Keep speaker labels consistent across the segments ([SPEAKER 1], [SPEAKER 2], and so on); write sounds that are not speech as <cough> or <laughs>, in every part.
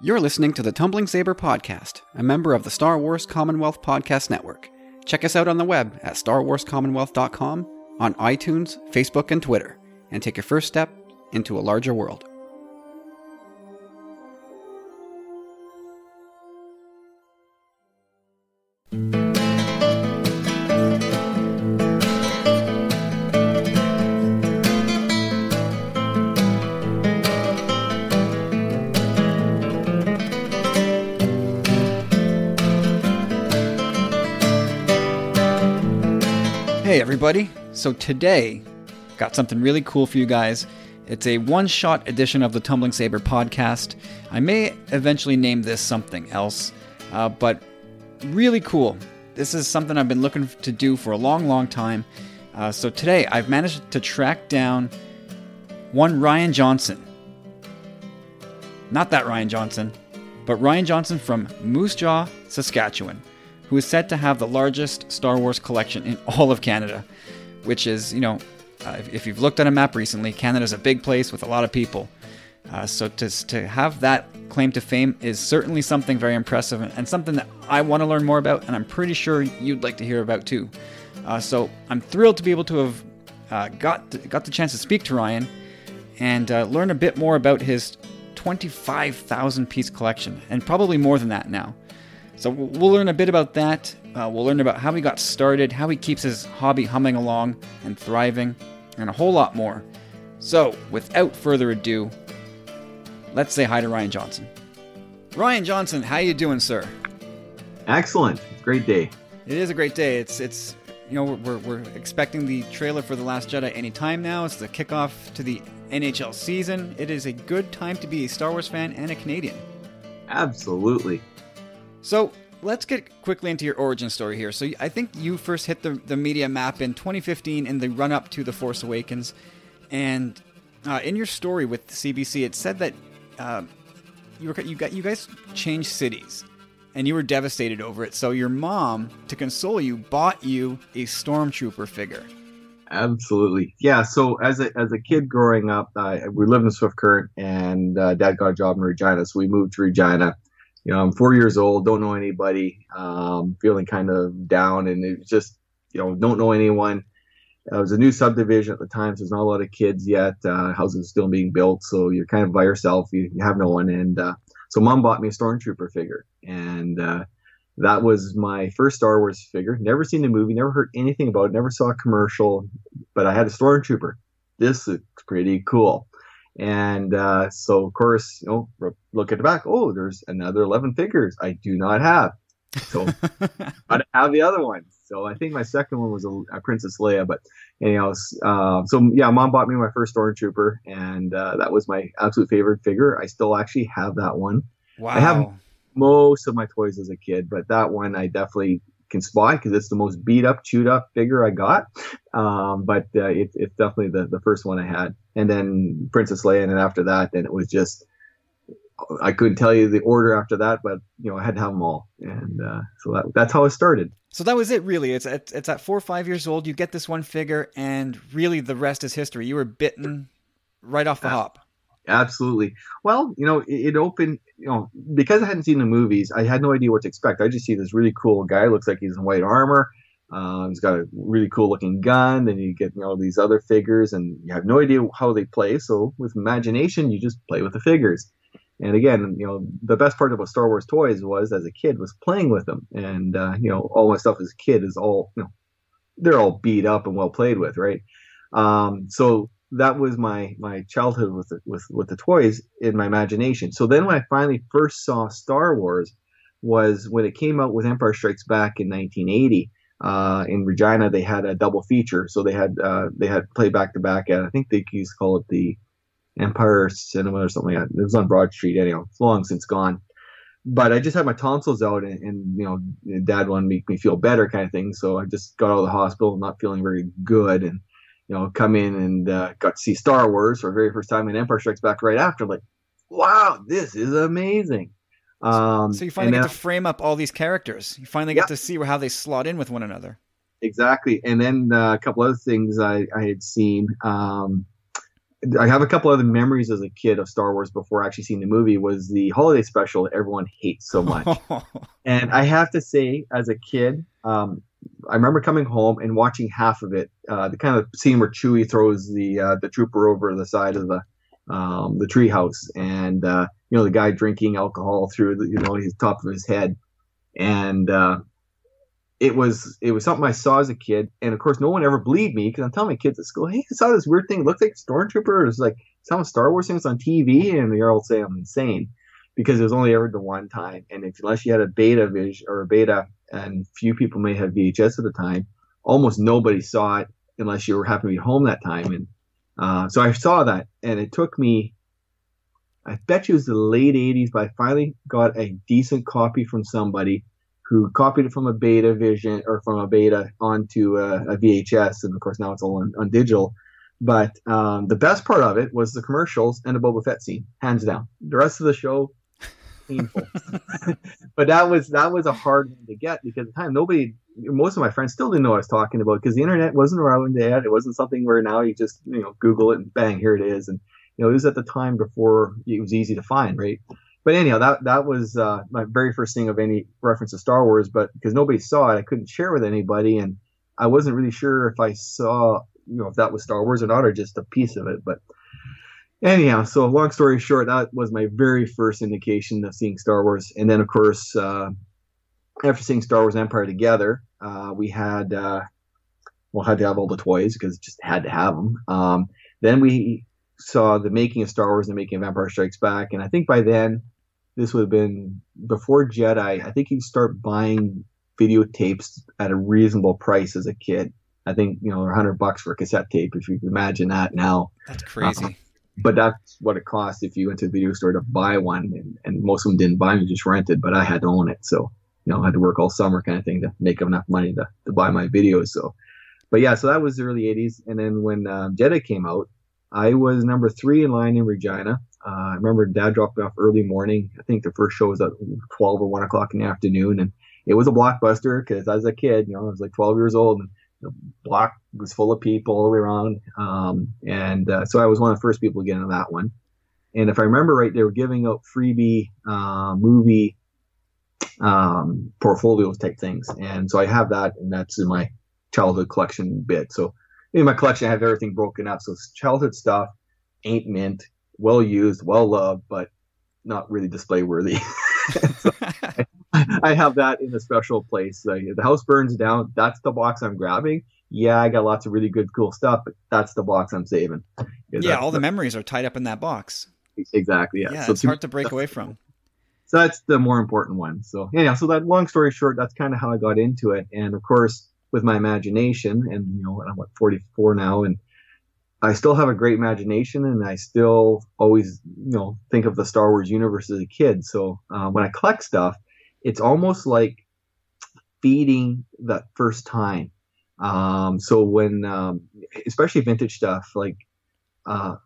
[SPEAKER 1] You're listening to the Tumbling Saber Podcast, a member of the Star Wars Commonwealth Podcast Network. Check us out on the web at starwarscommonwealth.com, on iTunes, Facebook, and Twitter, and take your first step into a larger world. Everybody! So today, got something really cool for you guys. It's a one-shot edition of the Tumbling Saber podcast. I may eventually name this something else, uh, but really cool. This is something I've been looking to do for a long, long time. Uh, so today, I've managed to track down one Ryan Johnson. Not that Ryan Johnson, but Ryan Johnson from Moose Jaw, Saskatchewan who is said to have the largest Star Wars collection in all of Canada, which is, you know, uh, if, you've looked at a map recently, Canada's a big place with a lot of people. Uh, so to, to have that claim to fame is certainly something very impressive and, and something that I want to learn more about, and I'm pretty sure you'd like to hear about too. Uh, so I'm thrilled to be able to have uh, got got the chance to speak to Ryan and uh, learn a bit more about his 25,000 piece collection, and probably more than that now. So we'll learn a bit about that. Uh, we'll learn about how he got started, how he keeps his hobby humming along and thriving, and a whole lot more. So, without further ado, let's say hi to Ryan Johnson. Ryan Johnson, how you doing, sir?
[SPEAKER 2] Excellent. Great day.
[SPEAKER 1] It is a great day. It's it's you know we're we're expecting the trailer for the Last Jedi any time now. It's the kickoff to the NHL season. It is a good time to be a Star Wars fan and a Canadian.
[SPEAKER 2] Absolutely.
[SPEAKER 1] So let's get quickly into your origin story here. So I think you first hit the, the media map in 2015 in the run up to The Force Awakens. And uh, in your story with CBC, it said that uh, you, were, you, got, you guys changed cities and you were devastated over it. So your mom, to console you, bought you a stormtrooper figure.
[SPEAKER 2] Absolutely, yeah. So as a as a kid growing up, uh, we lived in Swift Current, and uh, Dad got a job in Regina, so we moved to Regina you know, I'm four years old, don't know anybody, um, feeling kind of down, and it just, you know, don't know anyone. It was a new subdivision at the time, so there's not a lot of kids yet. Uh, houses still being built, so you're kind of by yourself. You, you have no one, and uh, so mom bought me a stormtrooper figure, and uh, that was my first Star Wars figure. Never seen the movie, never heard anything about it, never saw a commercial, but I had a stormtrooper. This is pretty cool. And uh, so, of course, you know, look at the back. Oh, there's another 11 figures I do not have. So <laughs> I have the other one. So I think my second one was a, a Princess Leia. But anyhow, uh, so yeah, mom bought me my first stormtrooper, and uh, that was my absolute favorite figure. I still actually have that one.
[SPEAKER 1] Wow.
[SPEAKER 2] I have most of my toys as a kid, but that one I definitely can spot because it's the most beat up, chewed up figure I got. Um, but uh, it, it's definitely the, the first one I had. And then Princess Leia, and then after that, then it was just I couldn't tell you the order after that, but you know I had to have them all, and uh, so that, that's how it started.
[SPEAKER 1] So that was it, really. It's it's, it's at four or five years old. You get this one figure, and really the rest is history. You were bitten right off the hop.
[SPEAKER 2] Absolutely. Well, you know, it, it, opened, you know, because I hadn't seen the movies, I had no idea what to expect. I just see this really cool guy. Looks like he's in white armor. Uh, he's got a really cool looking gun. Then you get, know, these other figures, and you have no idea how they play. So with imagination, you just play with the figures. And again, you know, the best part about Star Wars toys was, as a kid, was playing with them. And uh, you know, all my stuff as a kid is all, you know, they're all beat up and well played with, right? Um, so that was my my childhood with the, with with the toys in my imagination. So then when I finally first saw Star Wars was when it came out with Empire Strikes Back in 1980. Uh, in Regina, they had a double feature, so they had uh, they had play back to back at I think they used to call it the Empire Cinema or something like that. It was on Broad Street, anyhow. It's long since gone. But I just had my tonsils out, and, and you know, Dad wanted to make me feel better, kind of thing. So I just got out of the hospital, not feeling very good, and you know, come in and uh, got to see Star Wars for the very first time, and Empire Strikes Back right after. like, wow, this is amazing.
[SPEAKER 1] Um, so you finally get then, to frame up all these characters. You finally get yeah. to see how they slot in with one another.
[SPEAKER 2] Exactly, and then uh, a couple other things I, I had seen. Um, I have a couple other memories as a kid of Star Wars before actually seeing the movie. Was the holiday special everyone hates so much, <laughs> and I have to say, as a kid, um, I remember coming home and watching half of it. Uh, the kind of scene where Chewie throws the uh, the trooper over the side of the um, the treehouse, and uh, you know the guy drinking alcohol through the you know his top of his head, and uh, it was it was something I saw as a kid, and of course no one ever believed me because I'm telling my kids at school, hey, I saw this weird thing. It looks like a stormtrooper. It's like some Star Wars things on TV, and they're all saying I'm insane because it was only ever the one time, and if, unless you had a beta vision or a beta, and few people may have VHS at the time, almost nobody saw it unless you were happened to be home that time, and uh, so I saw that, and it took me. I bet you it was the late 80s, but I finally got a decent copy from somebody who copied it from a beta vision or from a beta onto a, a VHS, and of course now it's all on, on digital. But um, the best part of it was the commercials and the Boba Fett scene, hands down. The rest of the show, painful. but that was that was a hard one to get because at the time nobody, most of my friends still didn't know what I was talking about because the internet wasn't around yet. It wasn't something where now you just you know Google it and bang here it is, and you know it was at the time before it was easy to find, right? but anyhow, that that was uh, my very first thing of any reference to Star Wars. But because nobody saw it, I couldn't share with anybody, and I wasn't really sure if I saw, you know, if that was Star Wars or not, or just a piece of it. But anyhow, so long story short, that was my very first indication of seeing Star Wars, and then of course, uh, after seeing Star Wars Empire together, uh, we had uh, well had to have all the toys because just had to have them. Um, then we saw the making of Star Wars and the making of Empire Strikes Back, and I think by then this would have been before Jedi. I think you start buying videotapes at a reasonable price as a kid. I think you know, a hundred bucks for a cassette tape. If you can imagine that now,
[SPEAKER 1] that's crazy. Uh,
[SPEAKER 2] but that's what it cost if you went to the video store to buy one, and, and most of them didn't buy them; just rented. But I had to own it, so you know, I had to work all summer, kind of thing, to make enough money to, to buy my videos. So, but yeah, so that was the early '80s, and then when um, Jedi came out, I was number three in line in Regina. Uh, I remember Dad dropped me off early morning. I think the first show was at 12 or 1 o'clock in the afternoon, and it was a blockbuster because as a kid, you know, I was like 12 years old, and block was full of people all the way around. Um, and uh, so I was one of the first people to get into that one. And if I remember right, they were giving out freebie uh, movie um, portfolios type things, and so I have that, and that's in my childhood collection bit. So in my collection, I have everything broken up. So childhood stuff ain't mint, well used, well loved, but not really display worthy. <laughs> so I, have that in a special place. Uh, the house burns down. That's the box I'm grabbing. Yeah, I got lots of really good, cool stuff, but that's the box I'm saving.
[SPEAKER 1] Yeah, all the, the memories are tied up in that box.
[SPEAKER 2] Exactly. Yeah.
[SPEAKER 1] Yeah, so it's hard to break away from.
[SPEAKER 2] So that's the more important one. So yeah, so that long story short, that's kind of how I got into it. And of course, with my imagination, and you know, I'm what 44 now, and I still have a great imagination, and I still always you know think of the Star Wars universe as a kid. So uh, when I collect stuff, it's almost like feeding that first time. Um, so when, um, especially vintage stuff, like uh,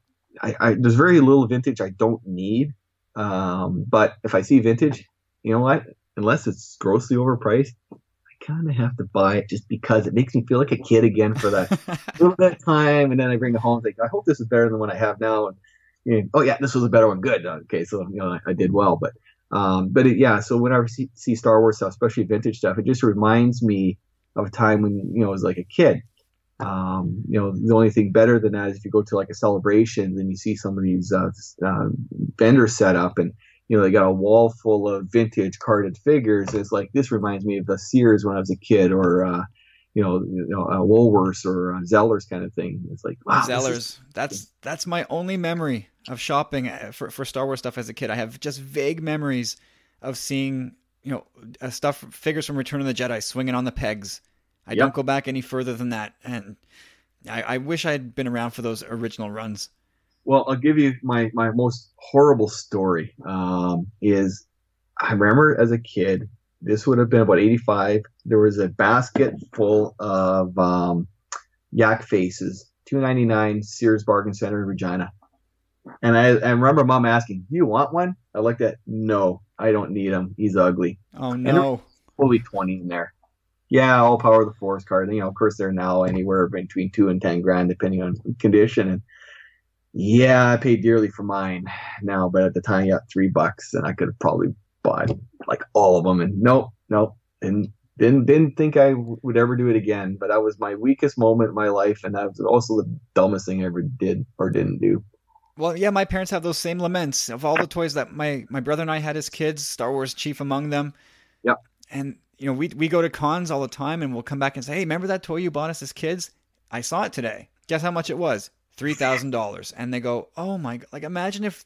[SPEAKER 2] I, I, there's very little vintage I don't need. Um, but if I see vintage, you know what? Unless it's grossly overpriced, I kind of have to buy it just because it makes me feel like a kid again for that little bit of time. And then I bring it home and think, I hope this is better than the one I have now. And you know, oh yeah, this was a better one. Good. Okay, so you know I, I did well. But um, but it, yeah, so whenever I see, see Star Wars stuff, especially vintage stuff, it just reminds me of a time when you know I was like a kid. Um, you know, the only thing better than that is if you go to like a celebration and you see some of these uh, uh, vendors set up and you know, they got a wall full of vintage carded figures. It's like this reminds me of the Sears when I was a kid, or uh, you know, you know, a Woolworths or a Zellers kind of thing. It's like wow,
[SPEAKER 1] Zellers. Is- that's that's my only memory of shopping uh, for for Star Wars stuff as a kid. I have just vague memories of seeing you know uh, stuff figures from Return of the Jedi swinging on the pegs. I yep. don't go back any further than that, and I, I wish I had been around for those original runs.
[SPEAKER 2] Well, I'll give you my, my most horrible story. Um, is I remember as a kid, this would have been about 85. There was a basket full of um, yak faces, 299 Sears Bargain Center in Regina. And I, I remember mom asking, Do you want one? I looked at, No, I don't need him. He's ugly.
[SPEAKER 1] Oh, no.
[SPEAKER 2] Fully 20 in there. Yeah, all power of the force card. You know, of course, they're now anywhere between two and 10 grand, depending on condition. And Yeah, I paid dearly for mine now, but at the time I got three bucks, and I could have probably bought like all of them. And nope, nope, and didn't didn't think I would ever do it again. But that was my weakest moment in my life, and that was also the dumbest thing I ever did or didn't do.
[SPEAKER 1] Well, yeah, my parents have those same laments of all the toys that my my brother and I had as kids. Star Wars chief among them.
[SPEAKER 2] Yeah,
[SPEAKER 1] And you know, we we go to cons all the time, and we'll come back and say, "Hey, remember that toy you bought us as kids? I saw it today. Guess how much it was? Three thousand dollars." And they go, "Oh my! God!" Like, imagine if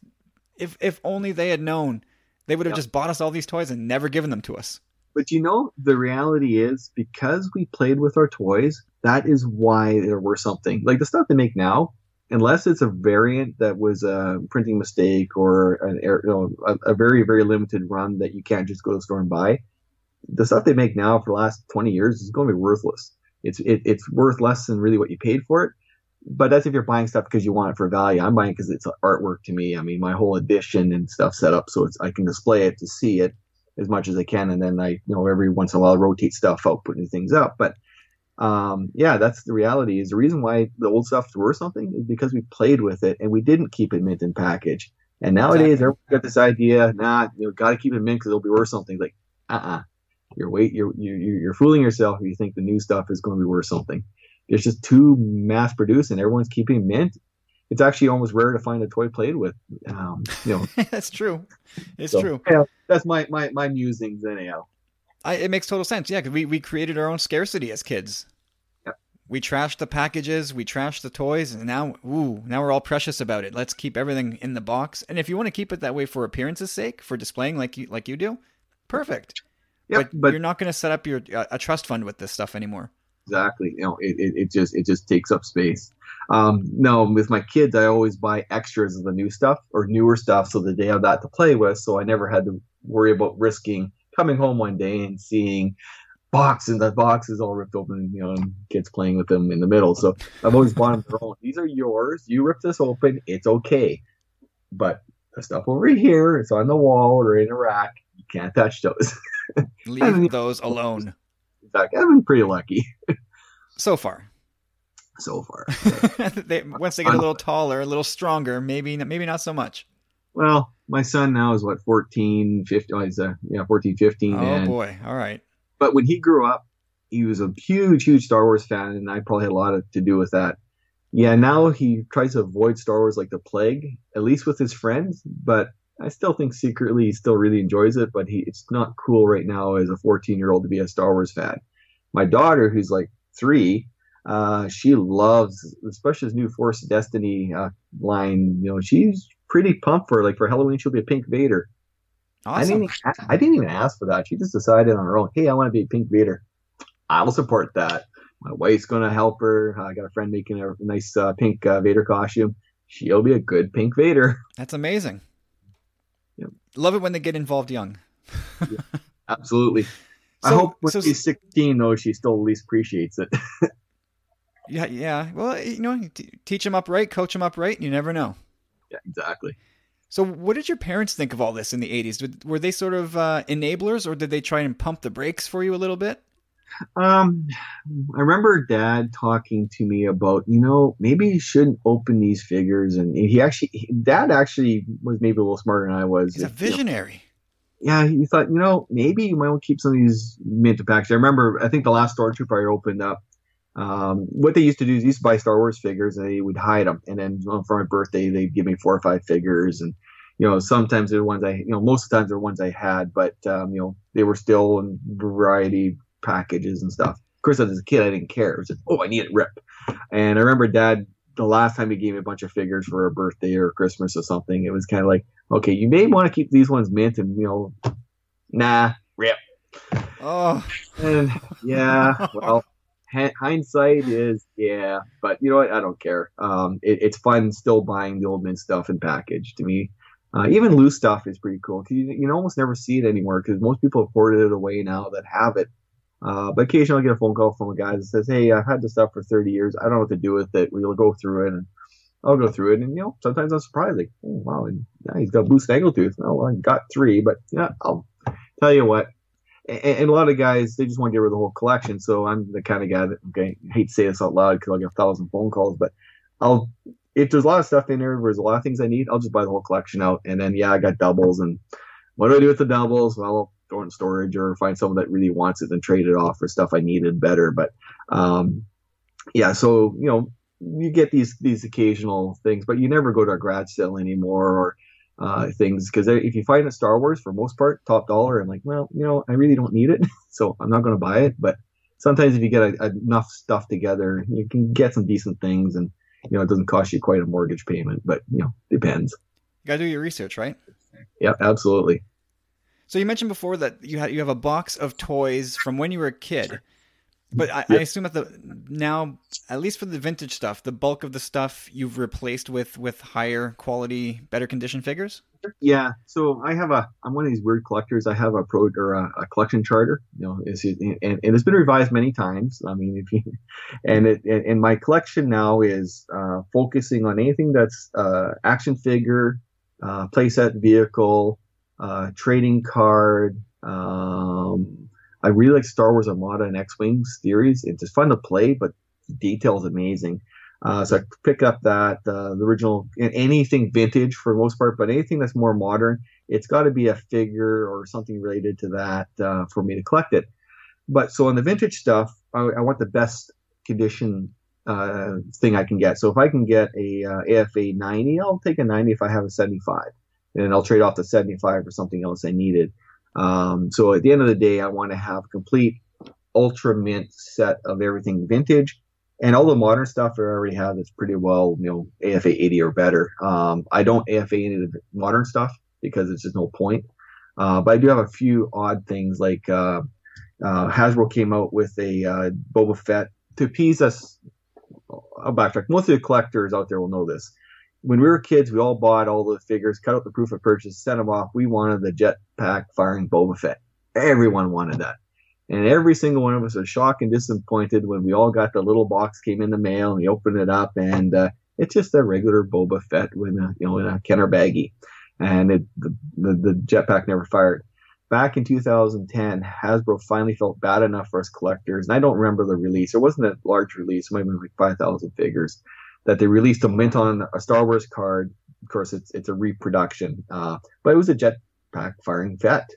[SPEAKER 1] if if only they had known, they would have just bought us all these toys and never given them to us."
[SPEAKER 2] But you know, the reality is because we played with our toys, that is why they're worth something. Like the stuff they make now, unless it's a variant that was a printing mistake or an you know, a, a very very limited run that you can't just go to the store and buy, the stuff they make now for the last twenty years is going to be worthless. It's it, it's worth less than really what you paid for it. But that's if you're buying stuff because you want it for value. I'm buying because it's artwork to me. I mean, my whole edition and stuff set up so it's I can display it to see it as much as I can, and then I, you know, every once in a while rotate stuff out, putting things up. But um, yeah, that's the reality. Is the reason why the old stuff's worth something is because we played with it and we didn't keep it mint and package. And nowadays,
[SPEAKER 1] Exactly.
[SPEAKER 2] everyone's got this idea, nah, you got to keep it mint because it'll be worth something. Like, uh, uh you're wait, you're you you're fooling yourself if you think the new stuff is going to be worth something. It's just too mass produced, and everyone's keeping mint. It's actually almost rare to find a toy played with. Um, you know, <laughs>
[SPEAKER 1] That's true. It's
[SPEAKER 2] so,
[SPEAKER 1] true.
[SPEAKER 2] Yeah, that's my my my musings anyhow.
[SPEAKER 1] I, it makes total sense. Yeah, because we, we created our own scarcity as kids.
[SPEAKER 2] Yep.
[SPEAKER 1] We trashed the packages, we trashed the toys, and now, ooh, now we're all precious about it. Let's keep everything in the box. And if you want to keep it that way for appearance's sake, for displaying like you like you do, perfect.
[SPEAKER 2] Yep,
[SPEAKER 1] but,
[SPEAKER 2] but
[SPEAKER 1] you're not going to set up your uh, a trust fund with this stuff anymore.
[SPEAKER 2] Exactly. You know it, it, it just it just takes up space. Um no with my kids i always buy extras of the new stuff or newer stuff so that they have that to play with so i never had to worry about risking coming home one day and seeing boxes the boxes all ripped open you know and kids playing with them in the middle. So i've always bought them their own. These are yours. You rip this open. It's okay. But the stuff over here it's on the wall or in a rack. You can't touch those. <laughs>
[SPEAKER 1] Leave those alone.
[SPEAKER 2] Fact i've been pretty lucky <laughs>
[SPEAKER 1] So far,
[SPEAKER 2] so far <laughs>
[SPEAKER 1] they, once they get a little taller, a little stronger, maybe maybe not so much.
[SPEAKER 2] Well, my son now is what 14, 15, oh, he's uh, yeah, 14, 15
[SPEAKER 1] Oh
[SPEAKER 2] and
[SPEAKER 1] boy! All right.
[SPEAKER 2] but when he grew up, he was a huge huge Star Wars fan and I probably had a lot of, to do with that. Yeah, now he tries to avoid Star Wars like the plague, at least with his friends, but I still think secretly he still really enjoys it, but he it's not cool right now as a 14-year-old to be a Star Wars fan. My daughter who's like 3, uh, she loves especially his new Force Destiny uh, line, you know, she's pretty pumped for like for Halloween she'll be a pink Vader. I
[SPEAKER 1] Awesome.
[SPEAKER 2] didn't. even- I didn't even ask for that. She just decided on her own. Hey, I want to be a Pink Vader. I will support that. My wife's gonna help her. I got a friend making a nice uh, pink uh, Vader costume. She'll be a good Pink Vader.
[SPEAKER 1] That's amazing. Love it when they get involved young.
[SPEAKER 2] Absolutely. <laughs> I hope when
[SPEAKER 1] so-
[SPEAKER 2] she's 16, though, she still at least appreciates it. <laughs>
[SPEAKER 1] Yeah, yeah. Well, you know, teach them up right, coach them up right. You never know.
[SPEAKER 2] yeah, exactly.
[SPEAKER 1] So, what did your parents think of all this in the '80s? Were they sort of uh, enablers, or did they try and pump the brakes for you a little bit?
[SPEAKER 2] Um, I remember Dad talking to me about, you know, maybe you shouldn't open these figures, and he actually, he- Dad actually was maybe a little smarter than I was.
[SPEAKER 1] He's a
[SPEAKER 2] You know,
[SPEAKER 1] visionary.
[SPEAKER 2] yeah, he thought, you know, maybe you might want to keep some of these mint packs. I remember, I think the last Stormtrooper I opened up, um, what they used to do is they used to buy Star Wars figures and they would hide them. And then for my birthday, they'd give me four or five figures. And, you know, sometimes they're ones I, you know, most of the times they're ones I had, but, um, you know, they were still in variety packages and stuff. Of course, as a kid, I didn't care. It was just, oh, I need it rip. And I remember dad, the last time he gave me a bunch of figures for a birthday or Christmas or something, it was kind of like, okay, you may want to keep these ones mint and, you know, nah, rip.
[SPEAKER 1] Oh,
[SPEAKER 2] And yeah, well, hindsight is yeah, but you know what? I don't care. Um, it, it's fun still buying the old mint stuff and package to me. Uh, even loose stuff is pretty cool 'cause you, you almost never see it anymore because most people have hoarded it away now that have it. Uh, but occasionally I'll get a phone call from a guy that says, "Hey, I've had this stuff for 30 years. I don't know what to do with it. We'll go through it and." I'll go through it, and you know, sometimes I'm surprised, like, oh wow, and, yeah, he's got blue snaggletooth. Oh, well, I got three, but yeah, I'll tell you what, and, and a lot of guys they just want to get rid of the whole collection. So I'm the kind of guy that okay, I hate to say this out loud because I'll get a thousand phone calls, but I'll if there's a lot of stuff in there, there's a lot of things I need, I'll just buy the whole collection out. And then yeah, I got doubles, and what do I do with the doubles? Well, It in storage or find someone that really wants it and trade it off for stuff I needed better. But um, yeah, so you know, you get these these occasional things, but you never go to a garage sale anymore or uh, things because if you find a Star Wars for most part top dollar, I'm like, well, you know, I really don't need it, <laughs> so I'm not going to buy it. But sometimes if you get a, enough stuff together, you can get some decent things, and you know, it doesn't cost you quite a mortgage payment, but you know, depends.
[SPEAKER 1] You gotta do your research, right?
[SPEAKER 2] Yeah, absolutely.
[SPEAKER 1] So you mentioned before that you had you have a box of toys from when you were a kid. But I, I, assume that the now, at least for the vintage stuff, the bulk of the stuff you've replaced with with higher quality, better condition figures.
[SPEAKER 2] Yeah. So I have a I'm one of these weird collectors. I have a pro or a, a collection charter. You know, it's, and, and it's been revised many times. I mean, if you, and it and my collection now is uh, focusing on anything that's uh, action figure, uh, playset vehicle, uh, trading card. Um, I really like Star Wars Armada and X Wings series. It's just fun to play, but detail is amazing. Uh, so I pick up that uh, the original anything vintage for the most part, but anything that's more modern, it's got to be a figure or something related to that uh, for me to collect it. But so on the vintage stuff, I, I want the best condition uh, thing I can get. So if I can get a uh, AFA 90, I'll take a 90 if I have a 75, and I'll trade off the 75 for something else I needed. Um, so at the end of the day, I want to have a complete ultra mint set of everything vintage. And all the modern stuff I already have that's pretty well, you know, AFA 80 or better. Um, I don't AFA any of the modern stuff because it's just no point. Uh, but I do have a few odd things like uh, uh, Hasbro came out with a uh, Boba Fett to appease us. I'll backtrack. Most of the collectors out there will know this when we were kids, we all bought all the figures, cut out the proof of purchase, sent them off. We wanted the jetpack firing Boba Fett. Everyone wanted that. And every single one of us was shocked and disappointed when we all got the little box came in the mail and we opened it up and uh, it's just a regular Boba Fett with a you know in a Kenner baggie, and it, the, the the jetpack never fired. Back in 2010, Hasbro finally felt bad enough for us collectors, and I don't remember the release. It wasn't a large release; it might have been like 5,000 figures that they released a mint on a Star Wars card. Of course, it's it's a reproduction, uh, but it was a jetpack firing Fett.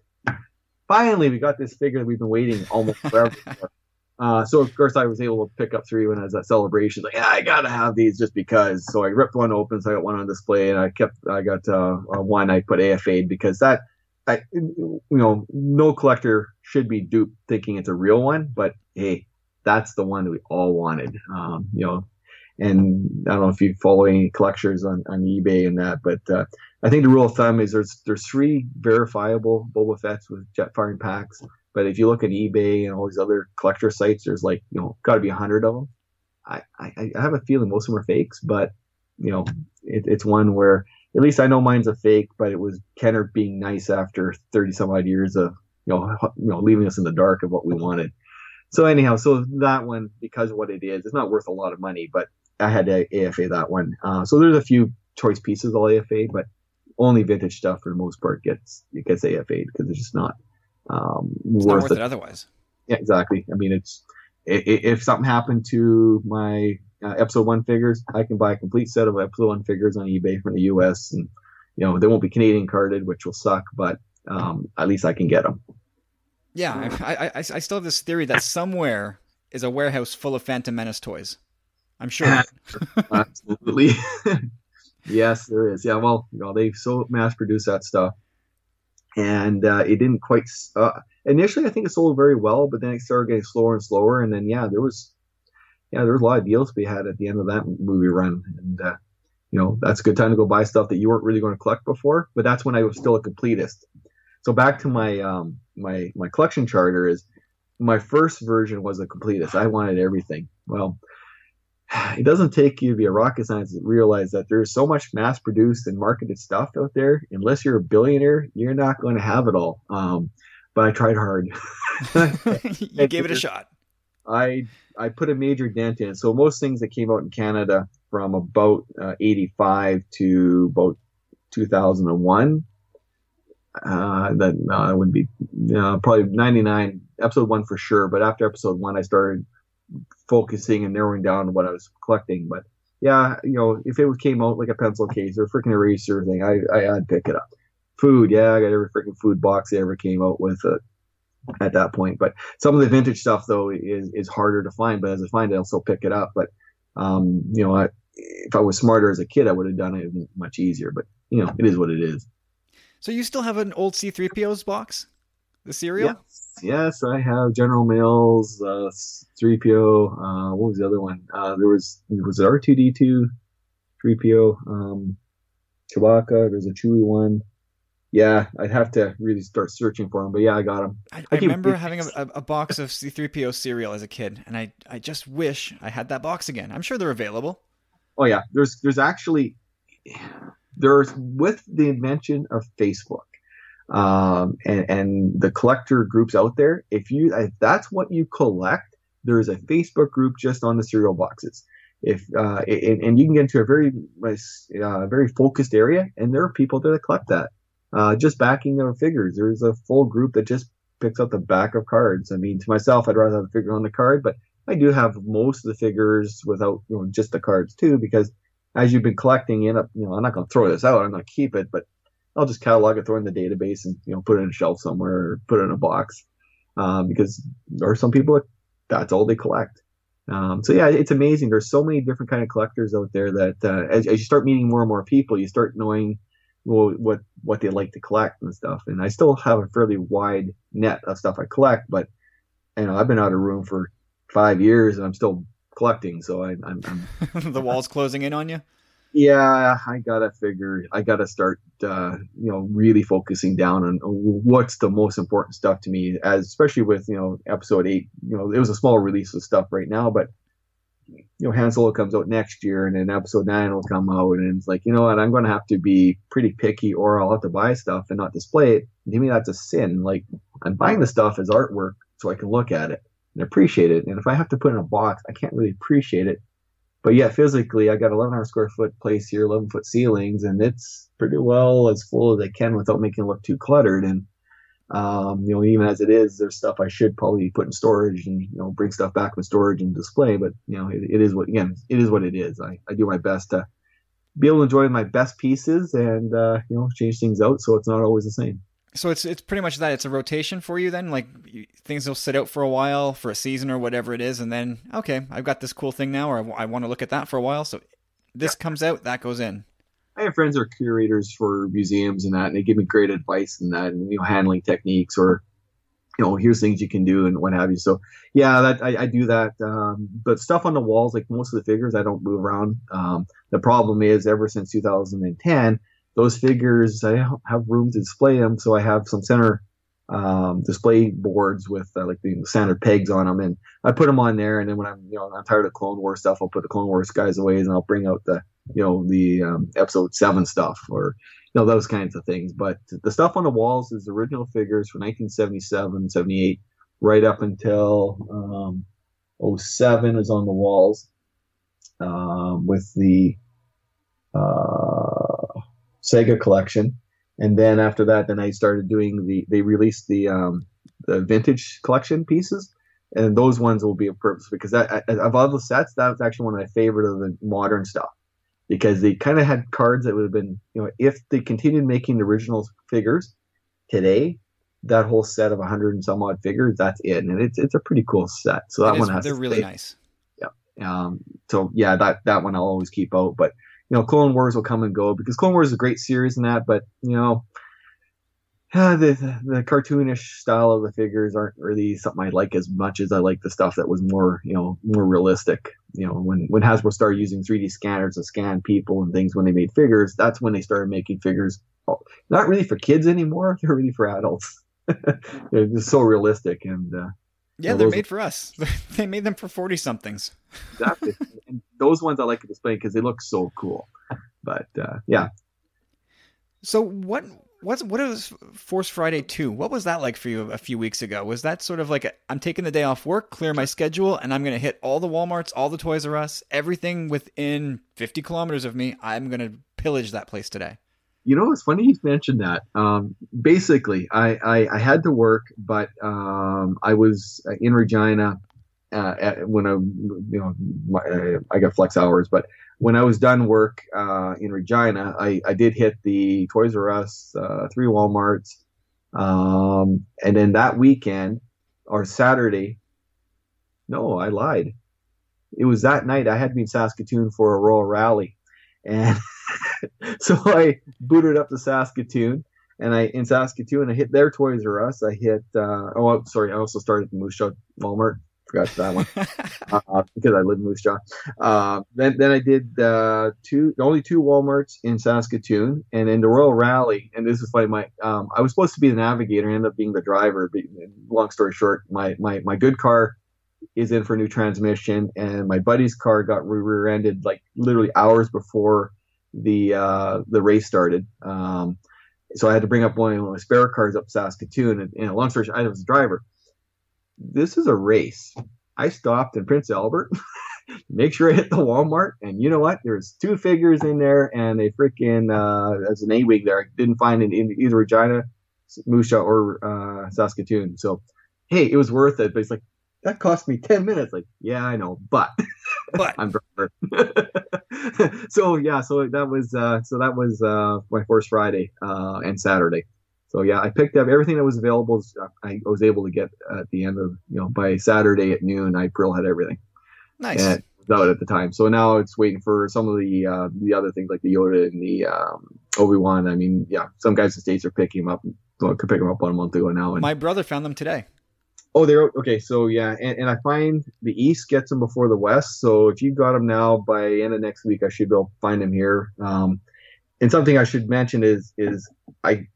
[SPEAKER 2] Finally, we got this figure that we've been waiting almost <laughs> forever. for. Uh, so of course I was able to pick up three when I was at celebration. Like, yeah, I gotta have these just because. So I ripped one open, so I got one on display, and I kept, I got uh, one I put AFA because that, I, you know, no collector should be duped thinking it's a real one, but hey, that's the one that we all wanted. Um, you know, and I don't know if you follow any collectors on, on eBay and that, but uh, I think the rule of thumb is there's there's three verifiable Boba Fett's with jet firing packs. But if you look at eBay and all these other collector sites, there's like you know got to be a hundred of them. I, I, I have a feeling most of them are fakes, but you know it, it's one where at least I know mine's a fake, but it was Kenner being nice after 30 some odd years of you know you know leaving us in the dark of what we wanted. So anyhow, so that one because of what it is, it's not worth a lot of money, but I had to AFA that one. Uh, so there's a few choice pieces I'll AFA, but only vintage stuff for the most part gets it gets AFA because it's just not um,
[SPEAKER 1] it's
[SPEAKER 2] worth,
[SPEAKER 1] not worth it. it. otherwise.
[SPEAKER 2] Yeah, exactly. I mean, it's if something happened to my uh, episode one figures, I can buy a complete set of episode one figures on eBay from the U.S. and you know they won't be Canadian carded, which will suck, but um, at least I can get them.
[SPEAKER 1] Yeah, I, I, I still have this theory that somewhere is a warehouse full of Phantom Menace toys. I'm sure. <laughs>
[SPEAKER 2] Absolutely. <laughs> yes, there is. Yeah, well, you know, they so mass produced that stuff, and uh, it didn't quite. Uh, initially, I think it sold very well, but then it started getting slower and slower, and then yeah, there was, yeah, there was a lot of deals to be had at the end of that movie run, and uh, you know, that's a good time to go buy stuff that you weren't really going to collect before. But that's when I was still a completist. So back to my um my my collection charter is my first version was a completist. I wanted everything. Well, <sighs> it doesn't take you to be a rocket scientist to realize that there's so much mass produced and marketed stuff out there. Unless you're a billionaire, you're not going to have it all. Um, but I tried hard. <laughs> <laughs>
[SPEAKER 1] you gave it a shot.
[SPEAKER 2] I I put a major dent in. So most things that came out in Canada from about uh, 85 to about 2001, uh, that no, would be uh, probably 99 episode one for sure. But after episode one, I started focusing and narrowing down what I was collecting. But yeah, you know, if it came out like a pencil case or a freaking eraser thing, I, I I'd pick it up. Food, yeah, I got every freaking food box they ever came out with it at that point. But some of the vintage stuff though is is harder to find. But as I find it, I'll still pick it up. But um, you know, I, if I was smarter as a kid, I would have done it much easier. But you know, it is what it is.
[SPEAKER 1] So you still have an old C3PO's box, the cereal?
[SPEAKER 2] Yes, yes I have General Mills, uh, 3PO. Uh, what was the other one? Uh, there was was it R2D2, 3PO, um, Chewbacca. There's a Chewie one yeah, I'd have to really start searching for them. But yeah, I got them.
[SPEAKER 1] I, I, I remember having a, a, box of C3PO cereal as a kid, and I I just wish I had that box again. I'm sure they're available.
[SPEAKER 2] Oh yeah, there's there's actually there's with the invention of Facebook um, and and the collector groups out there. If you if that's what you collect, there is a Facebook group just on the cereal boxes. If uh, and, and you can get into a very uh, very focused area, and there are people that collect that uh, just backing of figures. There's a full group that just picks up the back of cards. I mean, to myself, I'd rather have the figure on the card, but I do have most of the figures without you know, just the cards too, because as you've been collecting, in, you know, I'm not going to throw this out. I'm going to keep it, but I'll just catalog it, throw it in the database, and you know, put it in a shelf somewhere, or put it in a box, um, because there are some people that that's all they collect. Um, so yeah, it's amazing. There's so many different kind of collectors out there that uh, as, as you start meeting more and more people, you start knowing what what they like to collect and stuff. And I still have a fairly wide net of stuff I collect, but you know I've been out of room for five years and I'm still collecting. So I, am <laughs>
[SPEAKER 1] the walls closing in on you.
[SPEAKER 2] Yeah, I gotta figure. I gotta start, uh, you know, really focusing down on what's the most important stuff to me. As especially with you know episode eight. You know, it was a small release of stuff right now, but you know, Han Solo comes out next year, and then Episode Nine will come out, and it's like, you know what, I'm to have to be pretty picky, or I'll have to buy stuff and not display it. To me, that's a sin. Like I'm buying the stuff as artwork so I can look at it and appreciate it. And if I have to put it in a box, I can't really appreciate it. But yeah, physically, I got 1,100 square foot place here, 11 foot ceilings, and it's pretty well as full as I can without making it look too cluttered. And um, you know, even as it is, there's stuff I should probably put in storage and you know bring stuff back from storage and display. But you know, it, it is what again, it is what it is. I, I do my best to be able to enjoy my best pieces and uh, you know change things out so it's not always the same.
[SPEAKER 1] So it's it's pretty much that. It's a rotation for you then. Like things will sit out for a while, for a season or whatever it is, and then okay, I've got this cool thing now, or I, I want to look at that for a while. So this yeah. comes out, that goes in.
[SPEAKER 2] I have friends who are curators for museums and that, and they give me great advice and that, and you know, handling techniques or, you know, here's things you can do and what have you. So, yeah, that I, I do that. Um, but stuff on the walls, like most of the figures, I don't move around. Um, the problem is, ever since 2010, those figures I have room to display them, so I have some center um, display boards with uh, like the standard pegs on them, and I put them on there. And then when I'm, you know, I'm tired of Clone Wars stuff, I'll put the Clone Wars guys away, and I'll bring out the you know the um, episode seven stuff or you know those kinds of things but the stuff on the walls is original figures from 1977 78 right up until um, 07 is on the walls um, with the uh, saga collection and then after that then i started doing the they released the um, the vintage collection pieces and those ones will be a purpose because that of all the sets that's actually one of my favorite of the modern stuff because they kind of had cards that would have been, you know, if they continued making the original figures today, that whole set of 100 and some odd figures, that's it. And it's, it's a pretty cool set. So that one has
[SPEAKER 1] They're really stay. nice.
[SPEAKER 2] Yeah. Um, so yeah, that, that one I'll always keep out. But, you know, Clone Wars will come and go because Clone Wars is a great series and that, but, you know, <sighs> the, the cartoonish style of the figures aren't really something I like as much as I like the stuff that was more, you know, more realistic. You know, when when Hasbro started using 3D scanners to scan people and things when they made figures, that's when they started making figures. Oh, not really for kids anymore; <laughs> they're really for adults. <laughs> they're just so realistic and. Uh,
[SPEAKER 1] yeah, they're made for us. <laughs> they made them for forty somethings.
[SPEAKER 2] exactly, <laughs> and those ones I like to display because they look so cool. But uh, yeah.
[SPEAKER 1] So what What's what is Force Friday two? What was that like for you a few weeks ago? Was that sort of like i am taking the day off work, clear my schedule, and I'm going to hit all the WalMarts, all the Toys R Us, everything within 50 kilometers of me. I'm going to pillage that place today.
[SPEAKER 2] You know, it's funny you mentioned that. Um, basically, I, I, I had to work, but um, I was in Regina uh, at, when I you know my, I got flex hours, but when I was done work uh, in Regina, I, I did hit the Toys R Us, uh, three WalMarts, um, and then that weekend or Saturday, no, I lied. It was that night I had to be in Saskatoon for a Royal Rally, and <laughs> <laughs> so I booted up to Saskatoon. And I in Saskatoon, I hit their Toys R Us. I hit. Uh, oh, sorry. I also started at Moose Jaw Walmart forgot that one <laughs> uh, because I live in Moose Jaw. Uh, then then I did uh, two only two WalMarts in Saskatoon, and in the Royal Rally. And this is funny. My um, I was supposed to be the navigator, and ended up being the driver. But long story short, my my my good car is in for a new transmission, and my buddy's car got rear-ended like literally hours before the uh, the race started. Um, so I had to bring up one of my spare cars up Saskatoon, and, and long story short, I was the driver this is a race. I stopped in Prince Albert, <laughs> make sure I hit the Walmart, and you know what? There's two figures in there, and a freaking uh, as an A-wing there. I didn't find it in either Regina, Moose Jaw, or uh, Saskatoon. So, hey, it was worth it. But it's like that cost me ten minutes. Like, yeah, I know, but <laughs>
[SPEAKER 1] but <laughs>
[SPEAKER 2] I'm <laughs> so yeah, so that was uh, so that was uh, my Force Friday uh, and Saturday. So yeah, I picked up everything that was available. I was able to get at the end of you know by Saturday at noon. I April had everything.
[SPEAKER 1] Nice.
[SPEAKER 2] And out at the time. So now it's waiting for some of the uh, the other things like the Yoda and the um, Obi Wan. I mean, yeah, some guys in the states are picking them up. Well, could pick them up one month ago now. And,
[SPEAKER 1] My brother found them today.
[SPEAKER 2] Oh, they're okay. So yeah, and, and I find the East gets them before the West. So if you got them now by end of next week, I should be able to find them here. Um, and something I should mention is is I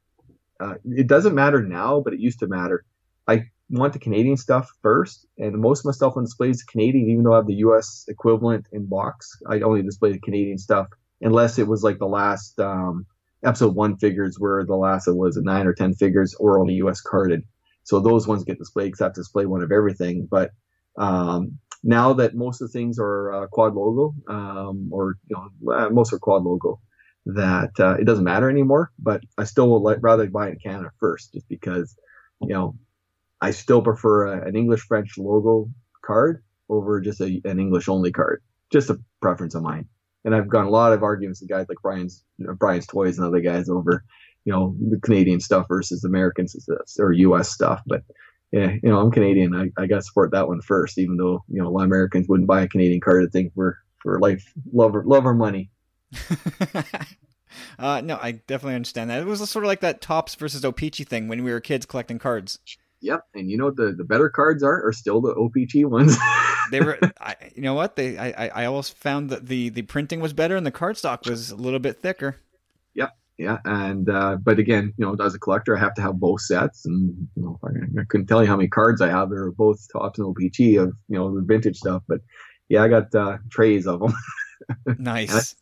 [SPEAKER 2] uh, it doesn't matter now, but it used to matter. I want the Canadian stuff first, and most of my stuff on display is Canadian, even though I have the U.S. equivalent in box. I only display the Canadian stuff unless it was like the last um, episode one figures where the last it was it nine or ten figures or only U.S. carded. So those ones get displayed because I have to display one of everything. But um, now that most of the things are uh, quad logo, um, or you know, uh, most are quad logo, that uh, it doesn't matter anymore. But I still would like, rather buy it in Canada first, just because you know I still prefer a, an English French logo card over just a, an English only card. Just a preference of mine. And I've gone a lot of arguments with guys like Brian's you know, Brian's Toys and other guys over you know the Canadian stuff versus American or U.S. stuff, but. Yeah, you know, I'm Canadian. I, I got to support that one first, even though, you know, a lot of Americans wouldn't buy a Canadian card. I think we're, for life, love, love our money. <laughs>
[SPEAKER 1] uh, no, I definitely understand that. It was sort of like that Topps versus O-Pee-Chee thing when we were kids collecting cards.
[SPEAKER 2] Yep, and you know what the, the better cards are are still the O-Pee-Chee ones. <laughs>
[SPEAKER 1] they were, I, you know what they I I always found that the the printing was better and the cardstock was a little bit thicker.
[SPEAKER 2] Yeah, and uh, but again, you know, as a collector, I have to have both sets, and you know, I, I couldn't tell you how many cards I have. They're both Topps and O-Pee-Chee of you know the vintage stuff, but yeah, I got uh, trays of them. <laughs>
[SPEAKER 1] nice.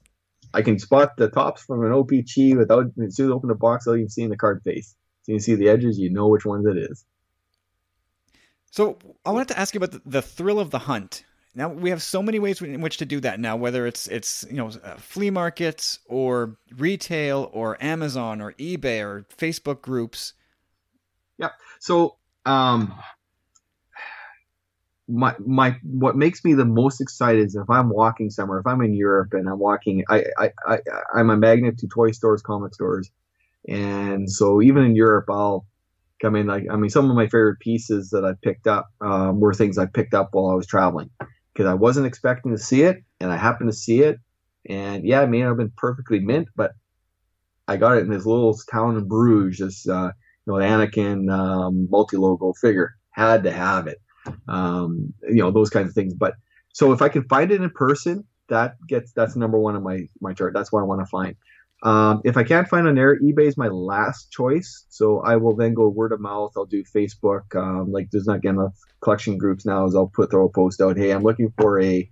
[SPEAKER 2] I can spot the Topps from an O-Pee-Chee without as soon as I open the box, without even seeing the card face. So you can see the edges, you know which ones it is.
[SPEAKER 1] So I wanted to ask you about the, the thrill of the hunt. Now we have so many ways in which to do that now, whether it's it's you know uh, flea markets or retail or Amazon or eBay or Facebook groups.
[SPEAKER 2] Yeah. So um, my my what makes me the most excited is if I'm walking somewhere, if I'm in Europe and I'm walking, I I, I I'm a magnet to toy stores, comic stores, and so even in Europe, I'll come in. Like I mean, some of my favorite pieces that I picked up um, were things I picked up while I was traveling because I wasn't expecting to see it, and I happened to see it, and yeah, it may not have been perfectly mint, but I got it in this little town in Bruges, this uh, you know Anakin um, multi logo figure. Had to have it um, you know those kinds of things. But so if I can find it in person, that gets that's number one on my my chart. That's what I want to find. Um, if I can't find on there, eBay is my last choice. So I will then go word of mouth. I'll do Facebook. Um, like there's not getting enough collection groups now. As I'll put throw a post out. Hey, I'm looking for a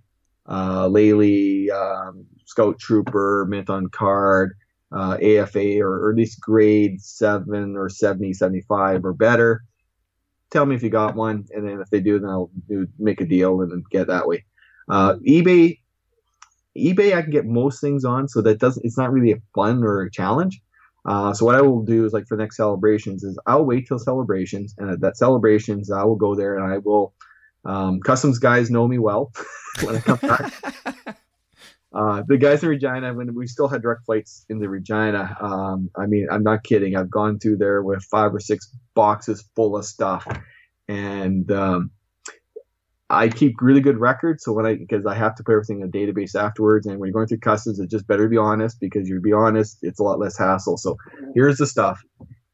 [SPEAKER 2] uh, Lely um, Scout Trooper mint on card, uh, AFA or, or at least grade seven or 70, 75 or better tell me if you got one, and then if they do, then I'll do, make a deal and then get that way. Uh, eBay, eBay, I can get most things on, so that doesn't. It's not really a fun or a challenge. Uh, so what I will do is like for next celebrations is I'll wait till celebrations, and at that celebrations I will go there and I will. Um, customs guys know me well <laughs> when I come back. <laughs> uh, the guys in Regina, when we still had direct flights in the Regina, um, I mean, I'm not kidding. I've gone through there with five or six boxes full of stuff, and um, I keep really good records. So when I because I have to put everything in a database afterwards, and when you're going through customs, it's just better to be honest because you be honest, it's a lot less hassle. So here's the stuff,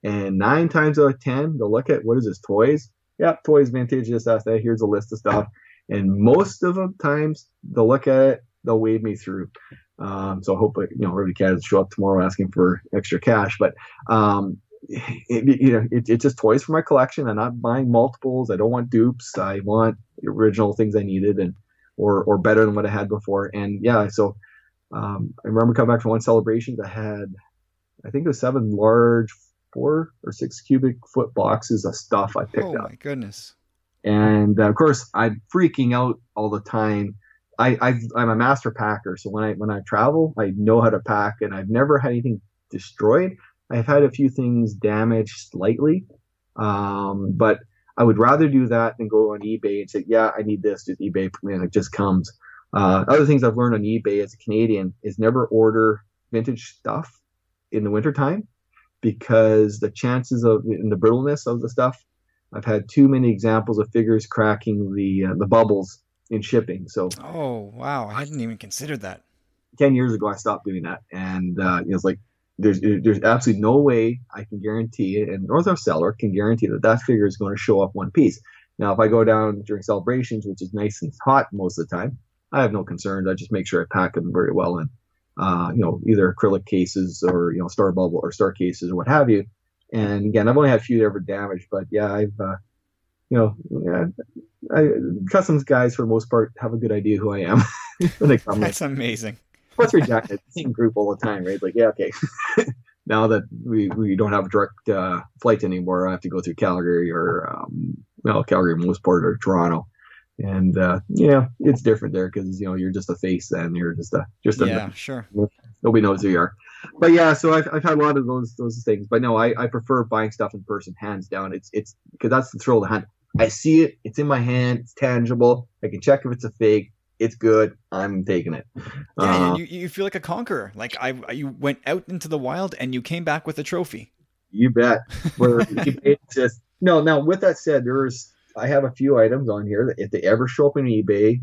[SPEAKER 2] and nine times out of ten, they'll look at what is this toys? Yep, toys, vintage, this, that, that. Here's a list of stuff, and most of the times they'll look at it, they'll wave me through. Um, so I hope you know everybody can show up tomorrow asking for extra cash, but um, it, you know, it, it's just toys for my collection. I'm not buying multiples. I don't want dupes. I want the original things I needed and or or better than what I had before. And yeah, so um, I remember coming back from one celebration. I had, I think it was seven large four or six cubic foot boxes of stuff I picked
[SPEAKER 1] oh,
[SPEAKER 2] up.
[SPEAKER 1] Oh my goodness!
[SPEAKER 2] And uh, of course, I'm freaking out all the time. I, i am a master packer, so when I when I travel, I know how to pack, and I've never had anything destroyed. I've had a few things damaged slightly, um, but I would rather do that than go on eBay and say, "Yeah, I need this." Just eBay, and it just comes. Uh, other things I've learned on eBay as a Canadian is never order vintage stuff in the wintertime because the chances of and the brittleness of the stuff. I've had too many examples of figures cracking the uh, the bubbles in shipping. So
[SPEAKER 1] oh wow, I hadn't even considered that.
[SPEAKER 2] Ten years ago, I stopped doing that, and uh, it's like there's there's absolutely no way I can guarantee it, and Northern Seller can guarantee that that figure is going to show up one piece. Now, if I go down during celebrations, which is nice and hot most of the time, I have no concerns. I just make sure I pack them very well in, uh, you know, either acrylic cases or you know star bubble or star cases or what have you. And again, I've only had a few ever damaged, but yeah, I've, uh, you know, yeah, I, customs guys for the most part have a good idea who I am. <laughs>
[SPEAKER 1] That's amazing
[SPEAKER 2] plus rejected same group all the time, right? Like, yeah, okay. <laughs> now that we, we don't have direct uh, flights anymore, I have to go through Calgary or um, well, Calgary most part or Toronto, and uh, yeah, it's different there because you know you're just a face then you're just a just a
[SPEAKER 1] yeah sure
[SPEAKER 2] nobody knows who you are. But yeah, so I've, I've had a lot of those those things. But no, I, I prefer buying stuff in person, hands down. It's it's because that's the thrill of the hunt. I see it, it's in my hand, it's tangible. I can check if it's a fake it's good. I'm taking it.
[SPEAKER 1] Yeah, uh, you, you feel like a conqueror. Like I, you went out into the wild and you came back with a trophy.
[SPEAKER 2] You bet. Where it's <laughs> just no. Now, with that said, there's I have a few items on here that if they ever show up on eBay,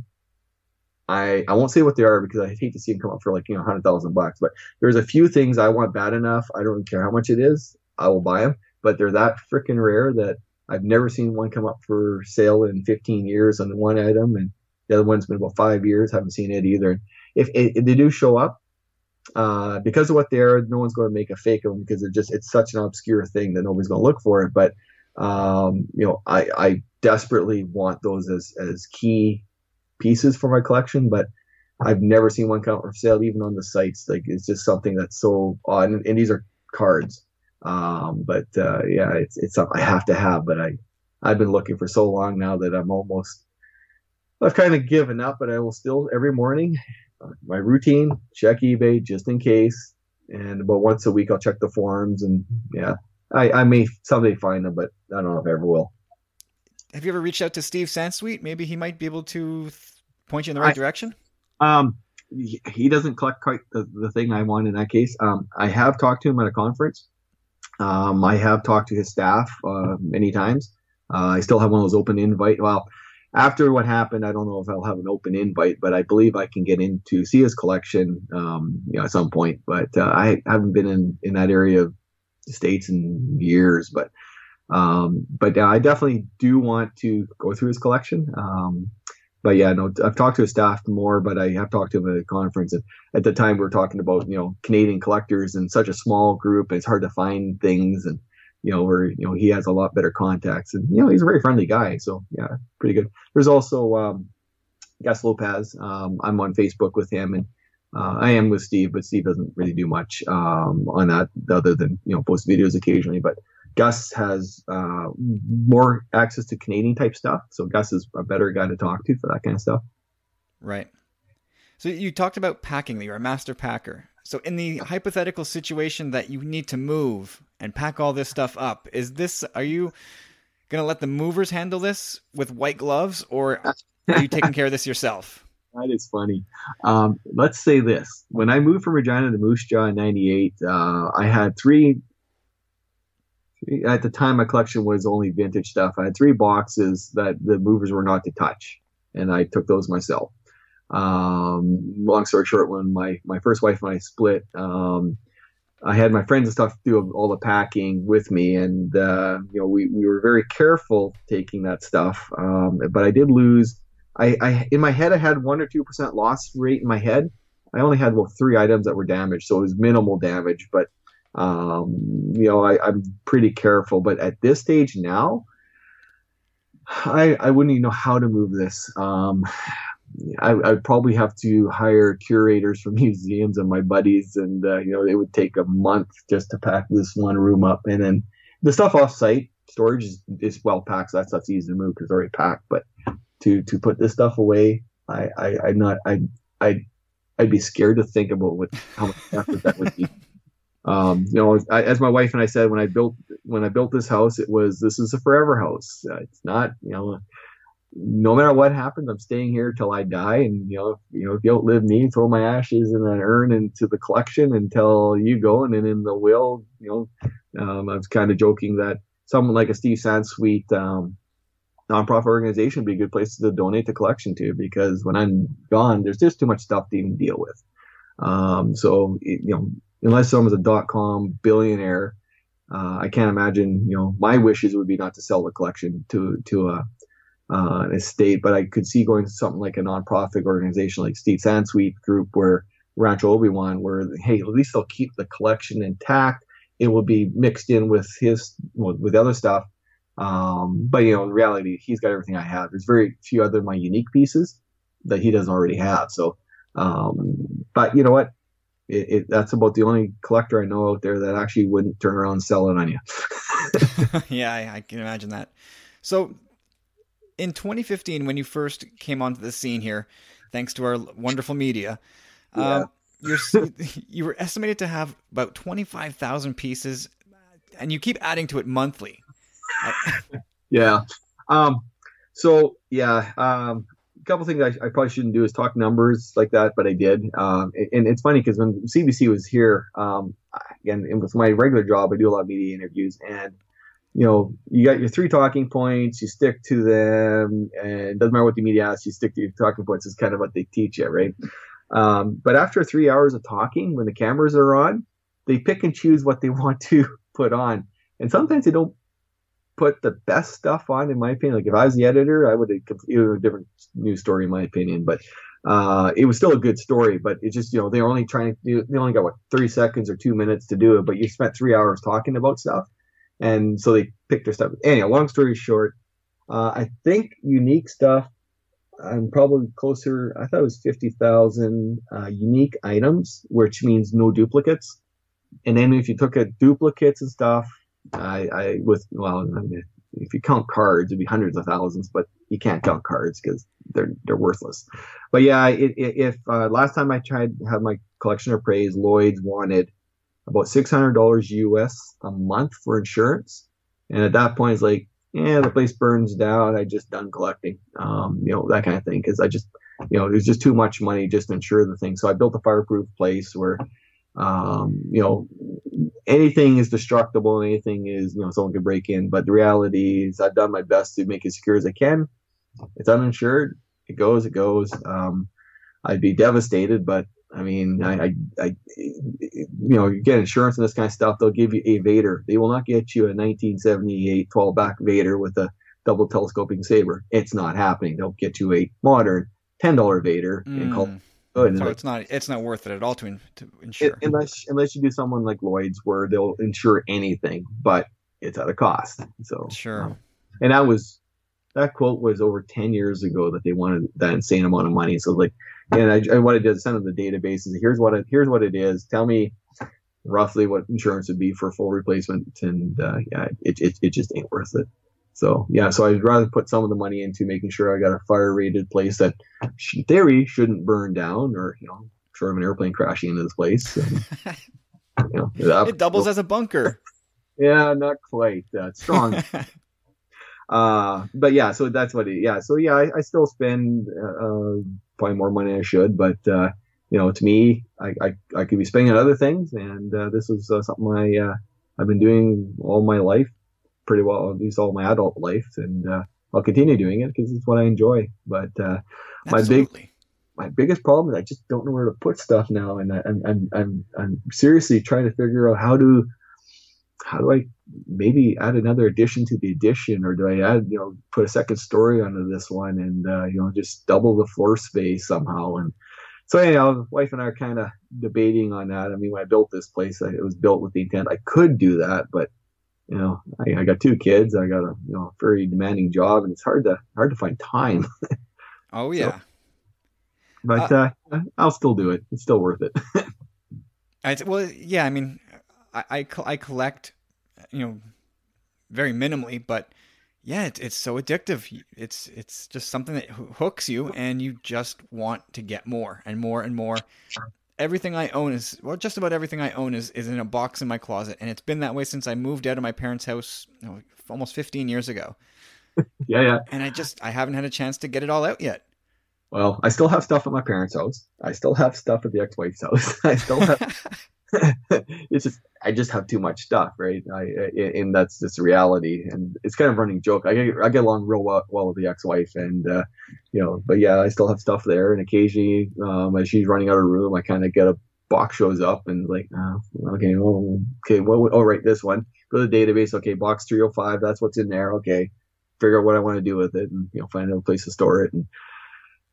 [SPEAKER 2] I I won't say what they are because I hate to see them come up for like you know hundred thousand bucks. But there's a few things I want bad enough. I don't care how much it is. I will buy them. But they're that freaking rare that I've never seen one come up for sale in 15 years on one item, and the other one's been about five years. Haven't seen it either. If, if they do show up, uh, because of what they're, no one's going to make a fake of them because it just it's such an obscure thing that nobody's going to look for it. But um, you know, I, I desperately want those as as key pieces for my collection, but I've never seen one come for sale even on the sites. Like it's just something that's so odd. And, and these are cards. Um, but uh, yeah, it's it's something I have to have. But I I've been looking for so long now that I'm almost I've kind of given up, but I will still every morning, uh, my routine, check eBay just in case. And about once a week, I'll check the forums. And yeah, I, I may someday find them, but I don't know if I ever will.
[SPEAKER 1] Have you ever reached out to Steve Sansweet? Maybe he might be able to point you in the right I, direction.
[SPEAKER 2] Um, he doesn't collect quite the, the thing I want in that case. Um, I have talked to him at a conference. Um, I have talked to his staff uh, many times. Uh, I still have one of those open invite. Well, after what happened, I don't know if I'll have an open invite, but I believe I can get in to see his collection, um, you know, at some point. But uh, I haven't been in, in that area of the states in years, but um, but I definitely do want to go through his collection. Um, but yeah, no, I've talked to his staff more, but I have talked to him at a conference. And at the time, we were talking about you know Canadian collectors and such a small group. It's hard to find things, and you know, where, you know, he has a lot better contacts and, you know, he's a very friendly guy. So yeah, pretty good. There's also, um, Gus Lopez. Um, I'm on Facebook with him and, uh, I am with Steve, but Steve doesn't really do much, um, on that other than, you know, post videos occasionally, but Gus has, uh, more access to Canadian type stuff. So Gus is a better guy to talk to for that kind of stuff.
[SPEAKER 1] Right. So you talked about packing. You're a master packer. So in the hypothetical situation that you need to move and pack all this stuff up, is this are you going to let the movers handle this with white gloves or are you taking care of this <laughs> yourself?
[SPEAKER 2] that is funny. Um, let's say this: when I moved from Regina to Moose Jaw in '98, uh, I had three. At the time, my collection was only vintage stuff. I had three boxes that the movers were not to touch, and I took those myself. Um, long story short, when my my first wife and I split, um, I had my friends and stuff do all the packing with me, and uh, you know we, we were very careful taking that stuff. Um, but I did lose. I, I in my head I had one or two percent loss rate in my head. I only had well three items that were damaged, so it was minimal damage. But um, you know I, I'm pretty careful. But at this stage now, I I wouldn't even know how to move this. Um, I, would probably have to hire curators from <laughs> museums and my buddies, and uh, you know it would take a month just to pack this one room up, and then the stuff off site storage is, is well packed. So that stuff's easy to move because it's already packed. But to to put this stuff away, I, I I'm not I I I'd be scared to think about what how much effort that would be. <laughs> Um, you know, I, as my wife and I said when I built when I built this house, it was this is a forever house. Uh, it's not you know no matter what happens, I'm staying here till I die. And you know, if, you know, if you outlive me, throw my ashes in an urn into the collection until you go. And then in the will, you know, um, I was kind of joking that someone like a Steve Sansweet um, nonprofit organization would be a good place to donate the collection to because when I'm gone, there's just too much stuff to even deal with. Um, so you know, unless someone's a dot com billionaire. Uh, I can't imagine, you know, my wishes would be not to sell the collection to to a uh, an estate, but I could see going to something like a nonprofit organization like Steve Sansweet Group, where Rancho Obi Wan, where hey, at least they'll keep the collection intact. It will be mixed in with his with other stuff. Um, but you know, in reality, he's got everything I have. There's very few other my unique pieces that he doesn't already have. So, um, but you know what? It, it, that's about the only collector I know out there that actually wouldn't turn around and sell it on you. <laughs> <laughs>
[SPEAKER 1] yeah, I, I can imagine that. So in 2015, when you first came onto the scene here, thanks to our wonderful media, yeah. uh, you're, <laughs> you were estimated to have about 25,000 pieces, and you keep adding to it monthly. <laughs>
[SPEAKER 2] yeah. Um, so, yeah, um, a couple things I, I, probably shouldn't do is talk numbers like that, but I did. Um, and, it's funny because when CBC was here, um, again, with my regular job, I do a lot of media interviews, and you know, you got your three talking points, you stick to them, and doesn't matter what the media asks, you stick to your talking points is kind of what they teach you, right? Um, but after three hours of talking, when the cameras are on, they pick and choose what they <laughs> want to put on. And sometimes they don't put the best stuff on, in my opinion. Like if I was the editor, I would have completely a different news story, in my opinion. But uh, it was still a good story, but it just, you know, they're only trying to do, they only got what, 30 seconds or two minutes to do it, but you spent three hours talking about stuff and so they picked their stuff. Anyhow, long story short, uh, I think unique stuff. I'm probably closer. I thought it was fifty thousand uh, unique items, which means no duplicates. And then if you took a duplicates and stuff, I, I with well, I mean, if you count cards, it'd be hundreds of thousands, but you can't count cards because they're they're worthless. But yeah, it, it, if uh, last time I tried to have my collection appraised, Lloyd's wanted about $600 US a month for insurance. And at that point, it's like, yeah, the place burns down. I just done collecting, um, you know, that kind of thing. Cause I just, you know, it was just too much money just to insure the thing. So I built a fireproof place where, um, you know, anything is destructible. Anything is, you know, someone can break in. But the reality is I've done my best to make it secure as I can. It's uninsured. It goes, it goes. Um, I'd be devastated, but I mean, I, I, I, you know, you get insurance and this kind of stuff. They'll give you a Vader. They will not get you a 1978 12 back Vader with a double telescoping saber. It's not happening. They'll get you a modern ten dollar Vader mm. and call.
[SPEAKER 1] Good. So it's not it's not worth it at all to, in, to insure
[SPEAKER 2] it, unless unless you do someone like Lloyd's where they'll insure anything, but it's at a cost. So
[SPEAKER 1] sure. Um,
[SPEAKER 2] and that was that quote was over ten years ago that they wanted that insane amount of money. So like and I, I wanted to send them the databases. Here's what it, here's what it is. Tell me roughly what insurance would be for full replacement, and uh, yeah, it, it it just ain't worth it. So yeah, so I'd rather put some of the money into making sure I got a fire rated place that, in theory, shouldn't burn down, or you know, sure of an airplane crashing into this place. And, <laughs>
[SPEAKER 1] you know, it doubles as a bunker. <laughs>
[SPEAKER 2] yeah, not quite that strong. <laughs> uh, but yeah, so that's what it, yeah. So yeah, I, I still spend, uh, probably more money I should, but, uh, you know, to me, I, I, I could be spending on other things. And, uh, this is uh, something I, uh, I've been doing all my life pretty well, at least all my adult life. And, uh, I'll continue doing it because it's what I enjoy. But, uh, my big, my biggest problem is I just don't know where to put stuff now, and I, am I'm, I'm I'm seriously trying to figure out how to how do I maybe add another addition to the addition, or do I add you know put a second story onto this one, and uh, you know just double the floor space somehow, and so anyhow, wife and I are kind of debating on that. I mean, when I built this place, it was built with the intent I could do that, but you know, I, I got two kids, I got a you know very demanding job, and it's hard to hard to find time. <laughs>
[SPEAKER 1] oh yeah. So,
[SPEAKER 2] but uh, uh, I'll still do it. It's still worth it. <laughs>
[SPEAKER 1] I, well, yeah. I mean, I, I, I collect, you know, very minimally, but yeah, it's it's so addictive. It's it's just something that hooks you, and you just want to get more and more and more. Everything I own is well, just about everything I own is is in a box in my closet, and it's been that way since I moved out of my parents' house you know, almost 15 years ago. <laughs>
[SPEAKER 2] yeah, yeah.
[SPEAKER 1] And I just I haven't had a chance to get it all out yet.
[SPEAKER 2] Well, I still have stuff at my parents' house. I still have stuff at the ex-wife's house. <laughs> I still have. <laughs> <laughs> it's just I just have too much stuff, right? I, and that's just reality, and it's kind of running joke. I get I get along real well, well with the ex-wife, and uh, you know, but yeah, I still have stuff there, and occasionally, um, as she's running out of room, I kind of get a box shows up and like, oh, okay, well, okay, well, oh, right, this one. Go to the database. Okay, box 305. That's what's in there. Okay, figure out what I want to do with it, and you know, find a place to store it, and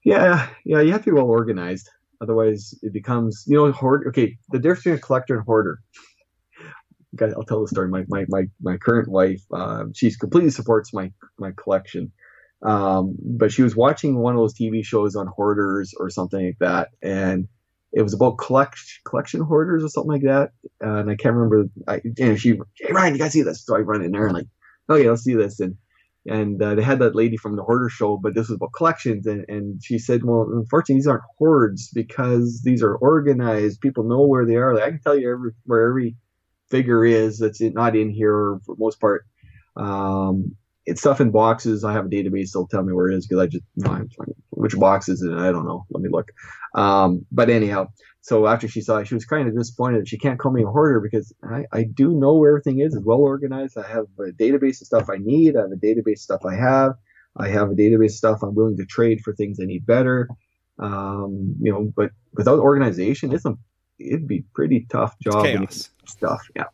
[SPEAKER 2] yeah, yeah, you have to be well organized. Otherwise, it becomes you know hoard. Okay, the difference between a collector and hoarder. I'll tell the story. My my my, my current wife, uh, she completely supports my my collection, um, but she was watching one of those TV shows on hoarders or something like that, and it was about collect, collection hoarders or something like that. Uh, and I can't remember. I, and she, hey Ryan, you guys see this? So I run in there and like, okay, let's see this. And and uh, they had that lady from the hoarder show, but this was about collections, and, and she said, well, unfortunately, these aren't hoards because these are organized. People know where they are. Like, I can tell you every, where every figure is that's not in here for most part. Um, it's stuff in boxes. I have a database that'll tell me where it is because I just you know, which box is it. I don't know. Let me look. Um, but anyhow, so after she saw it, she was kind of disappointed that she can't call me a hoarder because I, I do know where everything is. It's well organized. I have a database of stuff I need. I have a database of stuff I have. I have a database of stuff I'm willing to trade for things I need better. Um, you know, but without organization, it's a, it'd be pretty tough job. Stuff. Yeah.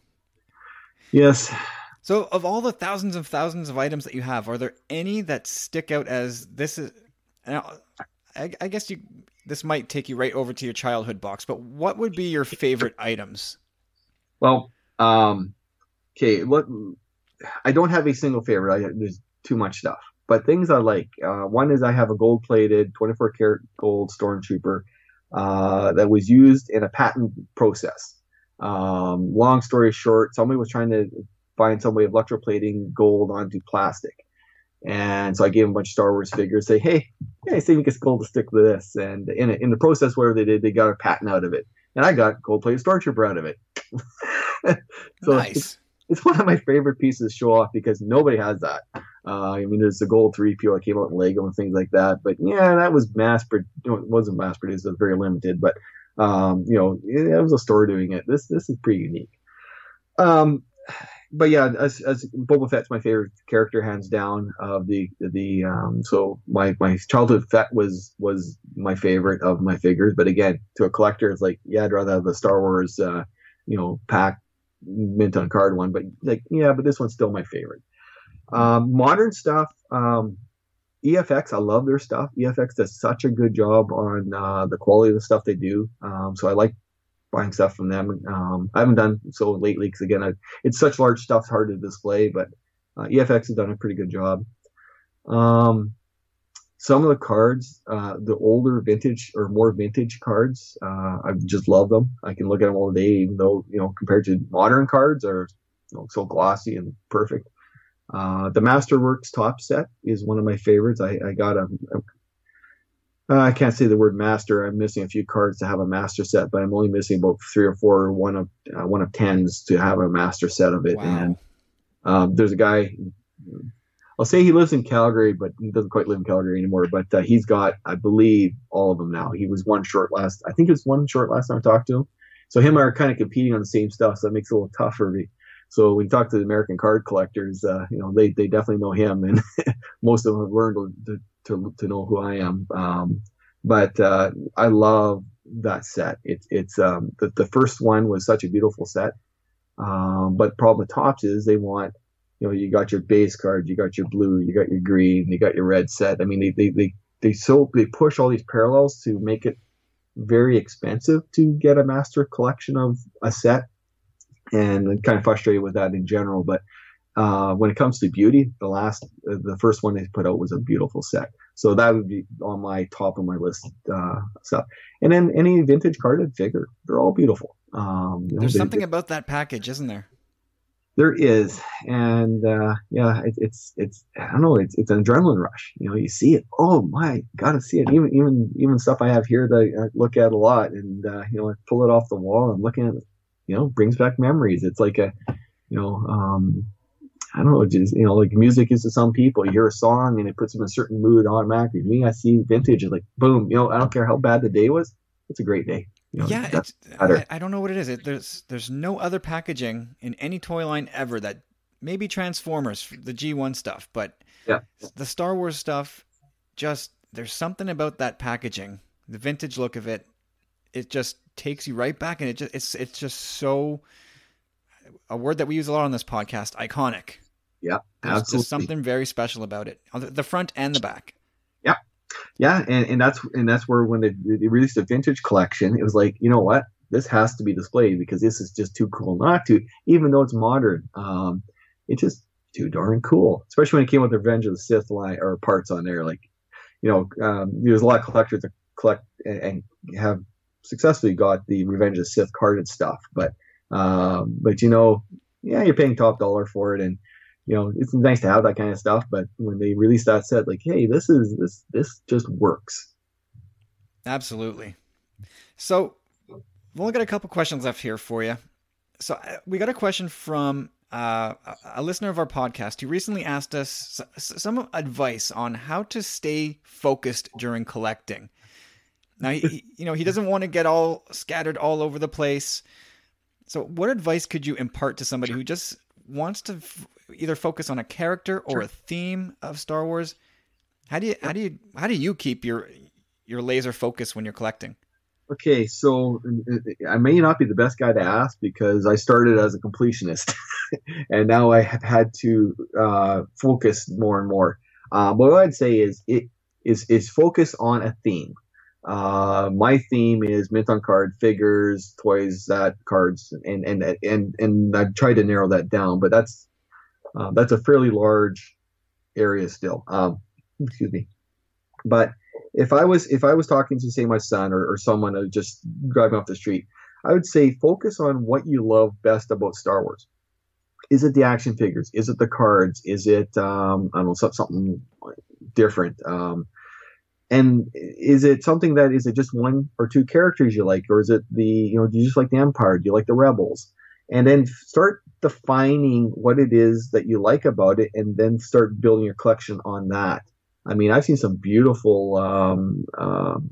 [SPEAKER 2] Yes.
[SPEAKER 1] So, of all the thousands and thousands of items that you have, are there any that stick out as this is? I, I guess you this might take you right over to your childhood box, but what would be your favorite items?
[SPEAKER 2] Well, um, okay, what I don't have a single favorite. I, there's too much stuff, but things I like. Uh, one is I have a gold plated 24 karat gold stormtrooper uh, that was used in a patent process. Um, long story short, somebody was trying to find some way of electroplating gold onto plastic. And so I gave him a bunch of Star Wars figures. Say, hey, yeah, see if we get gold to stick with this. And in in the process, whatever they did, they got a patent out of it, and I got gold plated stormtrooper out of it. <laughs>
[SPEAKER 1] so nice.
[SPEAKER 2] It's, it's, one of my favorite pieces to show off because nobody has that. Uh, I mean, there's the gold three PO that came out in Lego and things like that, but yeah, that was mass. Pro- it wasn't mass produced; it was very limited. But um, you know, it, it was a store doing it. This this is pretty unique. Um, but yeah, as, as Boba Fett's my favorite character, hands down. Of the the um, so my my childhood Fett was was my favorite of my figures. But again, to a collector, it's like yeah, I'd rather have the Star Wars, uh, you know, pack mint on card one. But like yeah, but this one's still my favorite. Um, modern stuff. Um, EFX, I love their stuff. EFX does such a good job on uh, the quality of the stuff they do. Um, so I like buying stuff from them. Um, I haven't done so lately because again, I, it's such large stuff, hard to display. But uh, EFX has done a pretty good job. Um, some of the cards, uh, the older vintage or more vintage cards, uh, I just love them. I can look at them all day, even though you know compared to modern cards are you know, so glossy and perfect. Uh, the Masterworks Topps set is one of my favorites. I, I got a, a uh, I can't say the word master. I'm missing a few cards to have a master set, but I'm only missing about three or four, one of uh, one of tens to have a master set of it. Wow. And um, there's a guy. I'll say he lives in Calgary, but he doesn't quite live in Calgary anymore. But uh, he's got, I believe, all of them now. He was one short last. I think it was one short last time I talked to him. So him and I are kind of competing on the same stuff, so that makes it a little tough for me. So when you talk to the American card collectors, uh, you know they, they definitely know him, and <laughs> most of them have learned to to, to know who I am. Um, but uh, I love that set. It's it's um, the the first one was such a beautiful set. Um, but problem with Topps is they want you know you got your base card, you got your blue, you got your green, you got your red set. I mean they they they they so they push all these parallels to make it very expensive to get a master collection of a set, and I'm kind of frustrated with that in general. But uh, when it comes to beauty, the last, uh, the first one they put out was a beautiful set. So that would be on my top of my list uh, stuff. And then any vintage carded figure, they're all beautiful. Um,
[SPEAKER 1] you know, There's something about that package, isn't there?
[SPEAKER 2] There is, and uh, yeah, it, it's it's I don't know, it's it's an adrenaline rush. You know, you see it. Oh my, gotta see it. Even even even stuff I have here that I look at a lot, and uh, you know, I pull it off the wall and looking at it. You know, brings back memories. It's like a, you know, um, I don't know, just you know, like music is to some people. You hear a song and it puts them in a certain mood automatically. Me, I see vintage, it's like boom. You know, I don't care how bad the day was. It's a great day. You know,
[SPEAKER 1] yeah, I, I, don't know what it is. It, there's there's no other packaging in any toy line ever that maybe Transformers, the G1 stuff, but
[SPEAKER 2] yeah.
[SPEAKER 1] the Star Wars stuff. Just there's something about that packaging, the vintage look of it. It just takes you right back, and it just it's it's just so a word that we use a lot on this podcast, iconic.
[SPEAKER 2] Yeah,
[SPEAKER 1] There's absolutely. something very special about it, the front and the back.
[SPEAKER 2] Yeah, yeah, and, and that's and that's where when they, they released a vintage collection, it was like, you know what, this has to be displayed because this is just too cool not to, even though it's modern. Um, it's just too darn cool, especially when it came with the Revenge of the Sith line or parts on there. Like, you know, um, there's a lot of collectors that collect and, and have successfully got the Revenge of the Sith carded stuff, but um, but you know, yeah, you're paying top dollar for it, and you know it's nice to have that kind of stuff. But when they release that set, like, hey, this is this this just works.
[SPEAKER 1] Absolutely. So we've only got a couple questions left here for you. So uh, we got a question from uh, a listener of our podcast who recently asked us some advice on how to stay focused during collecting. Now, he, you know, he doesn't want to get all scattered all over the place. So, what advice could you impart to somebody who just wants to f- either focus on a character or sure. a theme of Star Wars? How do you how do you how do you keep your your laser focus when you're collecting?
[SPEAKER 2] Okay, so I may not be the best guy to ask because I started as a completionist, <laughs> and now I have had to uh, focus more and more. Uh, but what I'd say is it is is focus on a theme. Uh, my theme is mint on card figures, toys, that cards, and and and and I've tried to narrow that down, but that's uh, that's a fairly large area still. Um, excuse me, but if I was if I was talking to say my son or, or someone just driving off the street, I would say focus on what you love best about Star Wars. Is it the action figures? Is it the cards? Is it um, I don't know something different? Um, and is it something that is it just one or two characters you like, or is it the you know do you just like the Empire? Do you like the Rebels? And then start defining what it is that you like about it, and then start building your collection on that. I mean, I've seen some beautiful, um, um,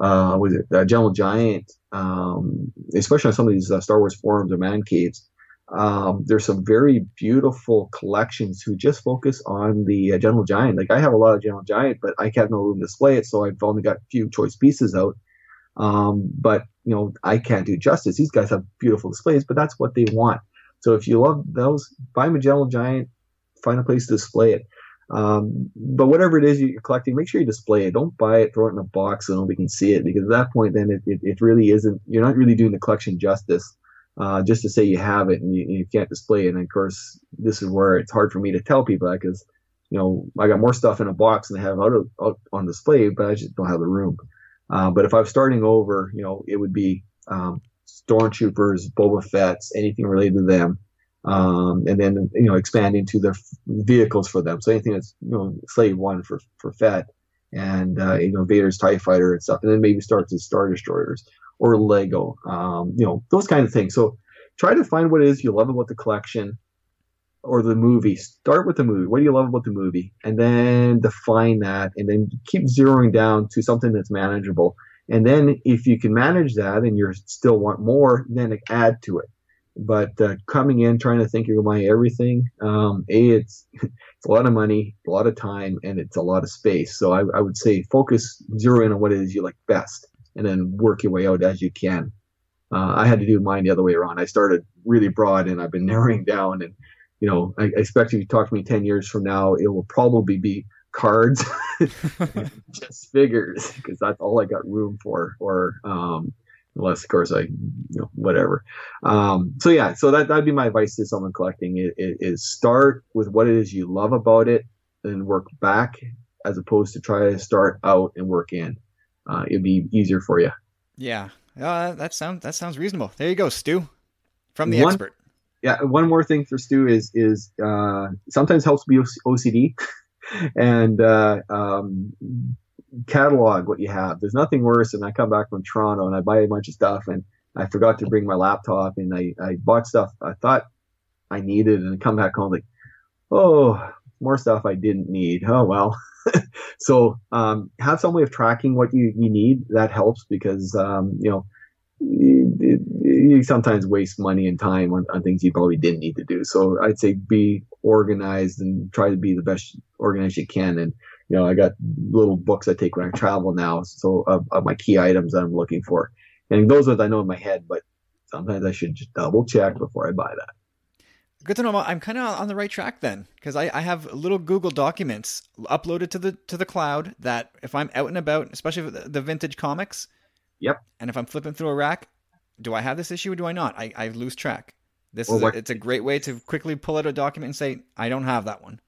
[SPEAKER 2] uh, was it uh, Gentle Giant, um, especially on some of these uh, Star Wars forums or man caves um, there's some very beautiful collections who just focus on the uh, Gentle Giant. Like I have a lot of Gentle Giant, but I have no room to display it, so I've only got a few choice pieces out. Um, but you know, I can't do justice. These guys have beautiful displays, but that's what they want. So if you love those, buy a Gentle Giant, find a place to display it. Um, but whatever it is you're collecting, make sure you display it. Don't buy it, throw it in a box so nobody can see it, because at that point, then it, it, it really isn't. You're not really doing the collection justice uh, just to say you have it and you, you, can't display it. And of course, this is where it's hard for me to tell people that because, you know, I got more stuff in a box than I have out, of, out on display, but I just don't have the room. Uh, but if I was starting over, you know, it would be um, stormtroopers, Boba Fett's, anything related to them. Um, and then, you know, expanding to their vehicles for them. So anything that's, you know, Slave One for, for Fett and, uh, you know, Vader's TIE Fighter and stuff. And then maybe start to Star Destroyers or Lego, um, you know, those kind of things. So try to find what it is you love about the collection or the movie. Start with the movie. What do you love about the movie? And then define that and then keep zeroing down to something that's manageable. And then if you can manage that and you still want more, then add to it. But uh, coming in trying to think you're everything, um, a it's <laughs> it's a lot of money, a lot of time, and it's a lot of space. So I, I would say focus, zero in on what it is you like best, and then work your way out as you can. Uh, I had to do mine the other way around. I started really broad, and I've been <laughs> narrowing down. And you know, I, I expect if you talk to me ten years from now, it will probably be cards, <laughs> <laughs> just figures, because that's all I got room for. Or um, unless, of course, I, you know, whatever. Um, so yeah, so that that'd be my advice to someone collecting: it, it, is start with what it is you love about it, and work back, as opposed to try to start out and work in. Uh, it'd be easier for you.
[SPEAKER 1] Yeah, uh, that sounds that sounds reasonable. There you go, Stu, from the
[SPEAKER 2] one,
[SPEAKER 1] expert.
[SPEAKER 2] Yeah, one more thing for Stu is is uh, sometimes helps be OCD, <laughs> and uh, um, catalog what you have. There's nothing worse than I come back from Toronto and I buy a bunch of stuff and I forgot to bring my laptop and I, I bought stuff I thought I needed and I come back home like, oh, more stuff I didn't need. Oh well. <laughs> so um, have some way of tracking what you, you need. That helps because um, you know you, you, sometimes waste money and time on, on, things you probably didn't need to do. So I'd say be organized and try to be the best organized you can. And you know, I got little books I take when I travel now, so of, of my key items that I'm looking for, and those are I know in my head, but sometimes I should just double check before I buy that.
[SPEAKER 1] Good to know. I'm kind of on the right track then, because I, I have little Google documents uploaded to the to the cloud that if I'm out and about, especially the, the vintage comics,
[SPEAKER 2] yep,
[SPEAKER 1] and if I'm flipping through a rack, do I have this issue or do I not? I, I lose track. This is a, it's a great way to quickly pull out a document and say I don't have that one.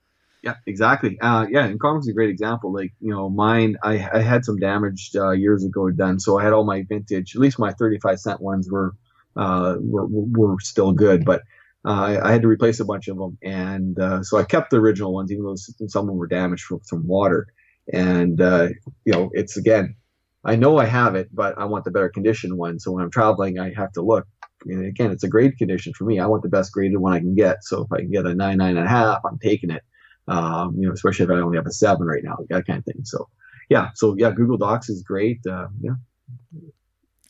[SPEAKER 2] Yeah, exactly. Uh, yeah, and comics is a great example. Like, you know, mine, I, I had some damage uh, years ago done, so I had all my vintage, at least my 35 cent ones were uh, were, were still good, but uh, I, had to replace a bunch of them, and uh, so I kept the original ones, even though some of them were damaged from, from water. And uh, you know, it's again, I know I have it, but I want the better condition one. So when I'm traveling, I have to look. And again, it's a grade condition for me. I want the best graded one I can get. So if I can get a nine, nine and a half, I'm taking it um, you know, especially if I only have a seven right now, that kind of thing. So, yeah, so yeah, Google Docs is great. Uh, yeah,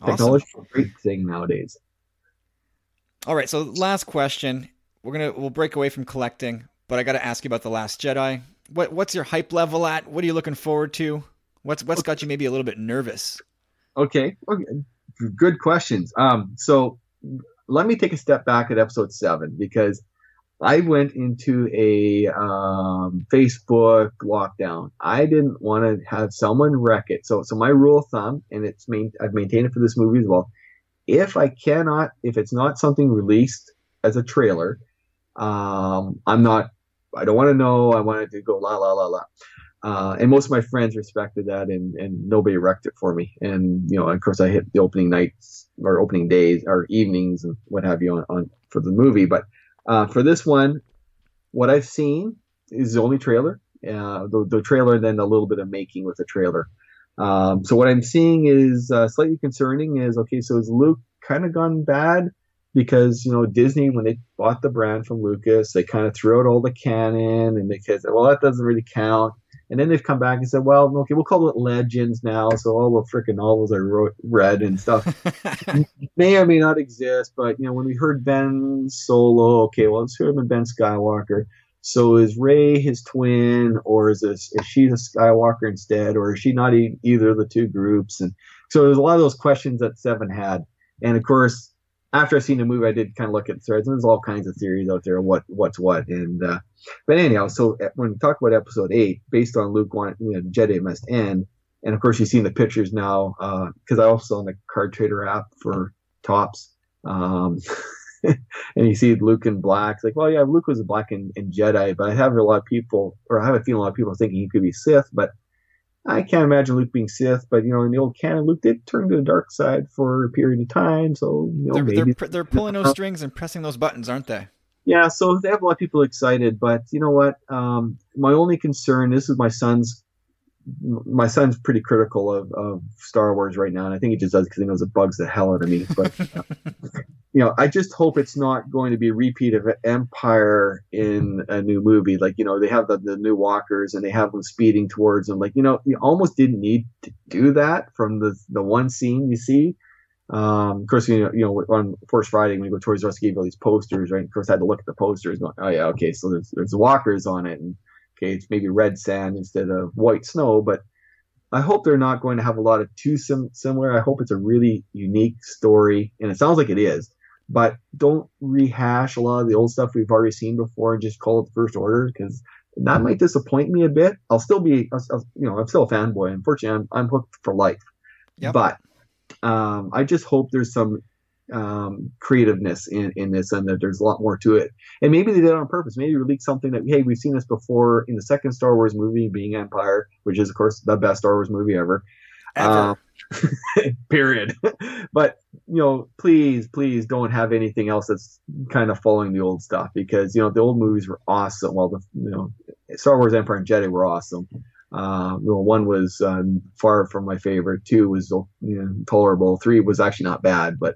[SPEAKER 2] awesome. technology is a great thing nowadays.
[SPEAKER 1] All right, so last question. We're gonna we'll break away from collecting, but I got to ask you about the Last Jedi. What what's your hype level at? What are you looking forward to? What's what's got you maybe a little bit nervous?
[SPEAKER 2] Okay, okay, good questions. Um, so let me take a step back at episode seven because I went into a um, Facebook lockdown. I didn't want to have someone wreck it. So, so my rule of thumb, and it's main, I've maintained it for this movie as well. If I cannot, if it's not something released as a trailer, um, I'm not. I don't want to know. I wanted to go la la la la. Uh, and most of my friends respected that, and, and nobody wrecked it for me. And you know, of course, I hit the opening nights or opening days or evenings and what have you on, on for the movie, but uh, for this one, what I've seen is the only trailer. Uh, the, the trailer and then a little bit of making with the trailer. Um, so what I'm seeing is uh, slightly concerning. Is okay. So is Luke kind of gone bad because you know Disney when they bought the brand from Lucas, they kind of threw out all the canon and they said, well, that doesn't really count. And then they've come back and said, well, okay, we'll call it Legends now. So all the freaking novels I wrote, read and stuff <laughs> may or may not exist. But, you know, when we heard Ben Solo, okay, well, let's hear him Ben Skywalker. So is Rey his twin, or is this is she a Skywalker instead, or is she not either of the two groups? And so there's a lot of those questions that Seven had, and of course, after I seen the movie, I did kind of look at threads, and there's all kinds of theories out there what what's what. And uh, but anyhow, so uh, when we talk about episode eight, based on Luke wanting, you know, Jedi must end, and of course you've seen the pictures now uh, because uh, I also on the card trader app for Topps. Um, <laughs> <laughs> and you see Luke in black. It's like, well, yeah, Luke was a black in, in Jedi, but I have a lot of people, or I have a feeling a lot of people thinking he could be Sith, but I can't imagine Luke being Sith, but you know, in the old canon, Luke did turn to the dark side for a period of time. So you know,
[SPEAKER 1] they're,
[SPEAKER 2] maybe
[SPEAKER 1] they're, they're pulling those strings and pressing those buttons, aren't they?
[SPEAKER 2] Yeah, so they have a lot of people excited, but you know what? Um, my only concern. This is my son's. My son's pretty critical of, of Star Wars right now, and I think he just does because he knows it bugs the hell out of me. But uh, <laughs> you know, I just hope it's not going to be a repeat of Empire in a new movie. Like, you know, they have the, the new walkers and they have them speeding towards them. Like, you know, you almost didn't need to do that from the the one scene you see. Um, of course, you know, you know, on Force Friday when we go towards all these posters, right? Of course, I had to look at the posters, going, oh yeah, okay, so there's there's walkers on it, and it's maybe red sand instead of white snow, but I hope they're not going to have a lot of too sim- similar. I hope it's a really unique story, and it sounds like it is. But don't rehash a lot of the old stuff we've already seen before and just call it the First Order because that might disappoint me a bit. I'll still be, I'll, you know, I'm still a fanboy. Unfortunately, I'm, I'm hooked for life. Yep. But um, I just hope there's some um, creativeness in, in this and that there's a lot more to it. And maybe they did it on purpose. Maybe they leaked something that, hey, we've seen this before in the second Star Wars movie, being Empire, which is, of course, the best Star Wars movie ever.
[SPEAKER 1] ever.
[SPEAKER 2] Um, <laughs> period. <laughs> but, you know, please, please don't have anything else that's kind of following the old stuff because, you know, the old movies were awesome. Well, the, you know, Star Wars Empire and Jedi were awesome. Uh, well, one was um, far from my favorite. Two was you know, tolerable. Three was actually not bad, but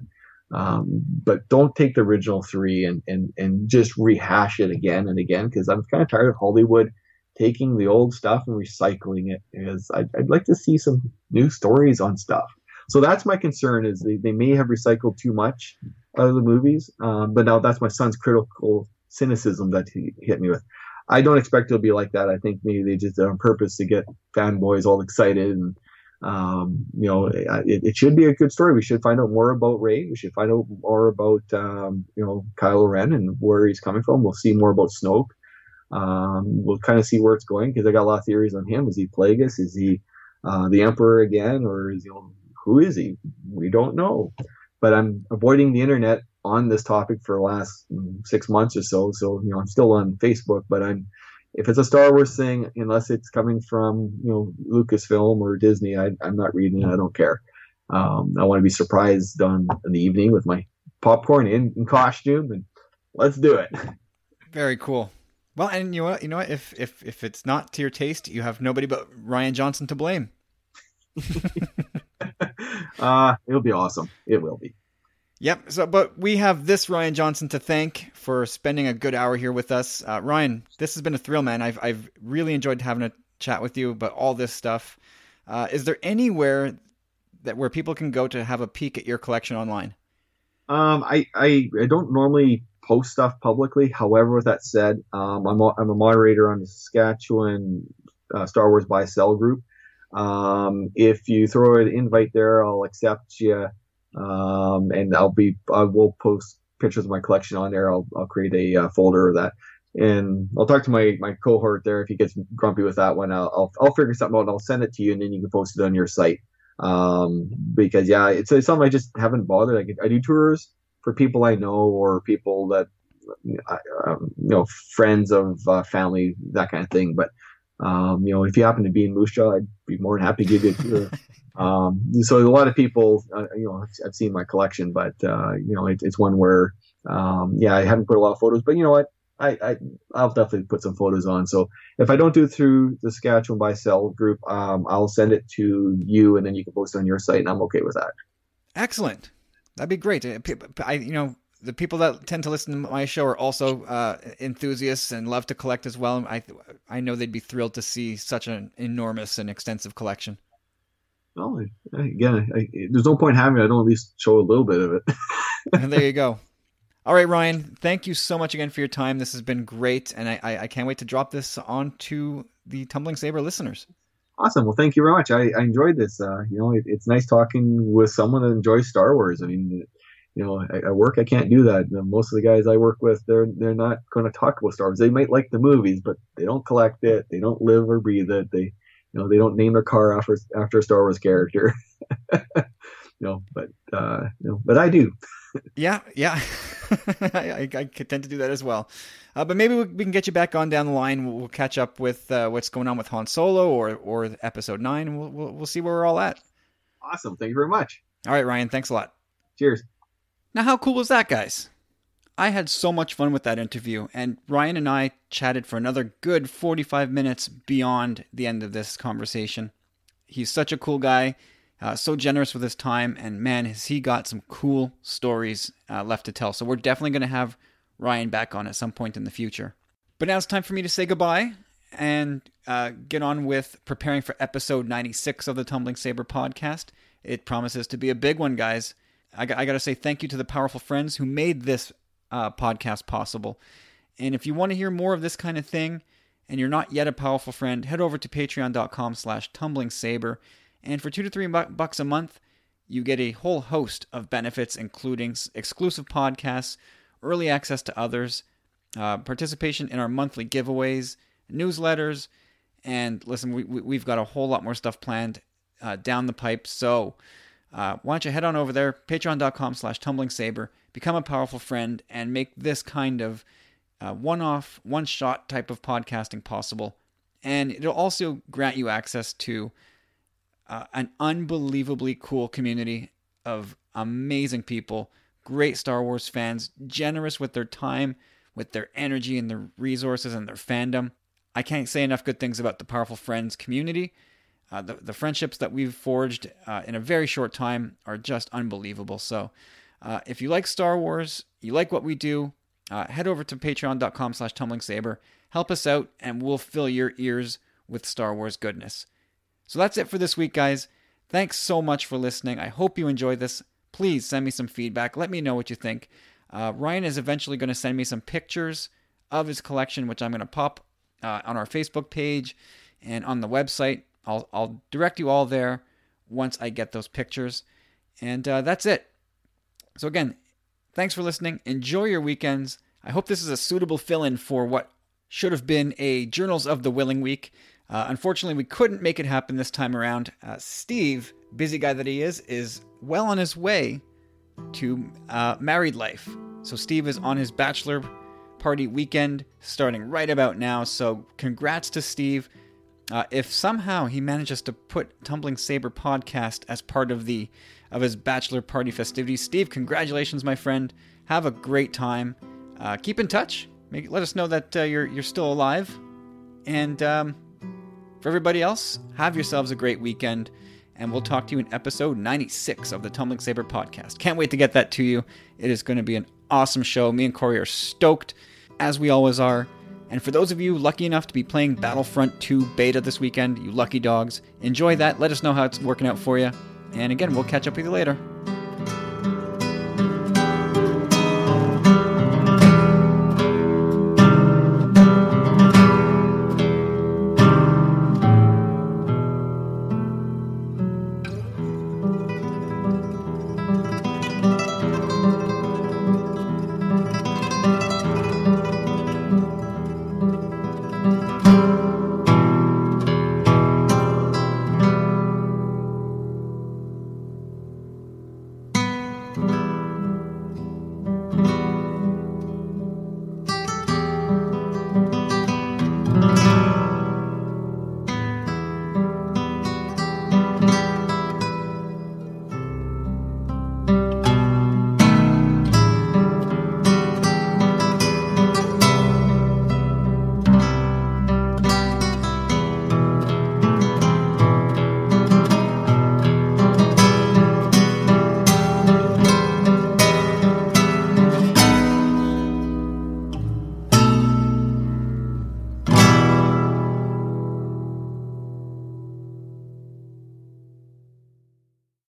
[SPEAKER 2] um, but don't take the original three and, and, and just rehash it again and again because I'm kind of tired of Hollywood taking the old stuff and recycling it. Because I'd, I'd like to see some new stories on stuff. So that's my concern is they, they may have recycled too much out of the movies. Um, but now that's my son's critical cynicism that he hit me with. I don't expect it'll be like that. I think maybe they just did on purpose to get fanboys all excited and um, you know, it, it, should be a good story. We should find out more about Rey. We should find out more about, um, you know, Kylo Ren and where he's coming from. We'll see more about Snoke. Um, we'll kind of see where it's going because I got a lot of theories on him. Is he Plagueis? Is he uh, the Emperor again, or is he? Who is he? We don't know. But I'm avoiding the internet on this topic for the last mm, six months or so. So you know, I'm still on Facebook, but I'm if it's a Star Wars thing, unless it's coming from you know Lucasfilm or Disney, I, am not reading it. I don't care. Um, I want to be surprised on in the evening with my popcorn in, in costume, and let's do it.
[SPEAKER 1] Very cool. Well, and you know what? You know what? If if if it's not to your taste, you have nobody but Rian Johnson to blame. <laughs> <laughs>
[SPEAKER 2] uh, it'll be awesome. It will be.
[SPEAKER 1] Yep. So, but we have this Ryan Johnson to thank for spending a good hour here with us. Uh, Ryan, this has been a thrill, man. I've I've really enjoyed having a chat with you about all this stuff. Uh, is there anywhere that where people can go to have a peek at your collection online?
[SPEAKER 2] Um, I, I, I don't normally post stuff publicly. However, with that said, um, I'm a, I'm a moderator on the Saskatchewan uh, Star Wars buy sell group. Um, if you throw an invite there, I'll accept you um, and I'll be I will post pictures of my collection on there. I'll I'll create a uh, folder of that, and I'll talk to my my cohort there if he gets grumpy with that one. I'll I'll, I'll figure something out. and I'll send it to you, and then you can post it on your site. Um, because yeah, it's, it's something I just haven't bothered. Get, I do tours for people I know or people that um, you know friends of uh, family that kind of thing. But um, you know, if you happen to be in Moose Jaw, I'd be more than happy to give you a tour. <laughs> Um, so a lot of people, uh, you know, I've, seen my collection, but uh, you know, it, it's one where, um, yeah, I haven't put a lot of photos, but you know what? I, I I'll definitely put some photos on. So if I don't do it through the Saskatchewan buy sell group, um, I'll send it to you, and then you can post it on your site, and I'm okay with that.
[SPEAKER 1] Excellent. That'd be great. Uh, I, you know, the people that tend to listen to my show are also uh, enthusiasts and love to collect as well. I I know they'd be thrilled to see such an enormous and extensive collection
[SPEAKER 2] well, again, I, there's no point having it. I don't at least show a little bit of it.
[SPEAKER 1] and <laughs> there you <laughs> go. All right, Ryan, thank you so much again for your time. This has been great, and I, I, I can't wait to drop this on to the Tumbling Saber listeners.
[SPEAKER 2] Awesome. Well, thank you very much. I, I enjoyed this. Uh, you know, it, it's nice talking with someone that enjoys Star Wars. I mean, you know, at work I can't do that. Most of the guys I work with, they're they're not going to talk about Star Wars. They might like the movies, but they don't collect it. They don't live or breathe it. They you know, they don't name their car after after a Star Wars character. <laughs> you know, but uh, you know, but I do.
[SPEAKER 1] yeah, yeah, <laughs> I, I, tend to do that as well. Uh, but maybe we, we, can get you back on down the line. We'll, we'll catch up with uh, what's going on with Han Solo or or Episode Nine. We'll, we'll we'll see where we're all at.
[SPEAKER 2] Awesome. Thank you very much.
[SPEAKER 1] All right, Ryan. Thanks a lot.
[SPEAKER 2] Cheers.
[SPEAKER 1] Now, how cool was that, guys? I had so much fun with that interview, and Ryan and I chatted for another good 45 minutes beyond the end of this conversation. He's such a cool guy. Uh, so generous with his time, and man, has he got some cool stories uh, left to tell. So we're definitely going to have Ryan back on at some point in the future. But now it's time for me to say goodbye and uh, get on with preparing for episode 96 of the Tumbling Saber podcast. It promises to be a big one, guys. I, I got to say thank you to the powerful friends who made this uh, podcast possible. And if you want to hear more of this kind of thing, and you're not yet a powerful friend, head over to patreon.com slash tumblingsaber. And for two to three bucks a month, you get a whole host of benefits, including exclusive podcasts, early access to others, uh, participation in our monthly giveaways, newsletters, and listen, we, we, have got a whole lot more stuff planned uh, down the pipe. So uh, why don't you head on over there, patreon.com slash tumblingsaber, become a powerful friend, and make this kind of uh, one-off, one-shot type of podcasting possible. And it'll also grant you access to uh, an unbelievably cool community of amazing people, great Star Wars fans, generous with their time, with their energy and their resources and their fandom. I can't say enough good things about the Powerful Friends community. Uh, the, the friendships that we've forged uh, in a very short time are just unbelievable. So, uh, if you like Star Wars, you like what we do, uh, head over to patreon.com slash tumblingsaber. Help us out, and we'll fill your ears with Star Wars goodness. So that's it for this week, guys. Thanks so much for listening. I hope you enjoyed this. Please send me some feedback. Let me know what you think. Uh, Ryan is eventually going to send me some pictures of his collection, which I'm going to pop on our Facebook page and on the website. I'll, I'll direct you all there once I get those pictures. And uh, that's it. So, again, thanks for listening. Enjoy your weekends. I hope this is a suitable fill in for what should have been a Journals of the Willing week. Uh, unfortunately, we couldn't make it happen this time around. Uh, Steve, busy guy that he is, is well on his way to uh, married life. So Steve is on his bachelor party weekend starting right about now. So congrats to Steve. Uh, if somehow he manages to put Tumbling Saber podcast as part of the of his bachelor party festivities, Steve, congratulations, my friend. Have a great time. Uh, keep in touch. Make, let us know that uh, you're you're still alive, and um, for everybody else, have yourselves a great weekend, and we'll talk to you in episode 96 of the Tumbling Saber podcast. Can't wait to get that to you. It is going to be an awesome show. Me and Corey are stoked, as we always are. And for those of you lucky enough to be playing Battlefront 2 beta this weekend, you lucky dogs, enjoy that. Let us know how it's working out for you. And again, we'll catch up with you later.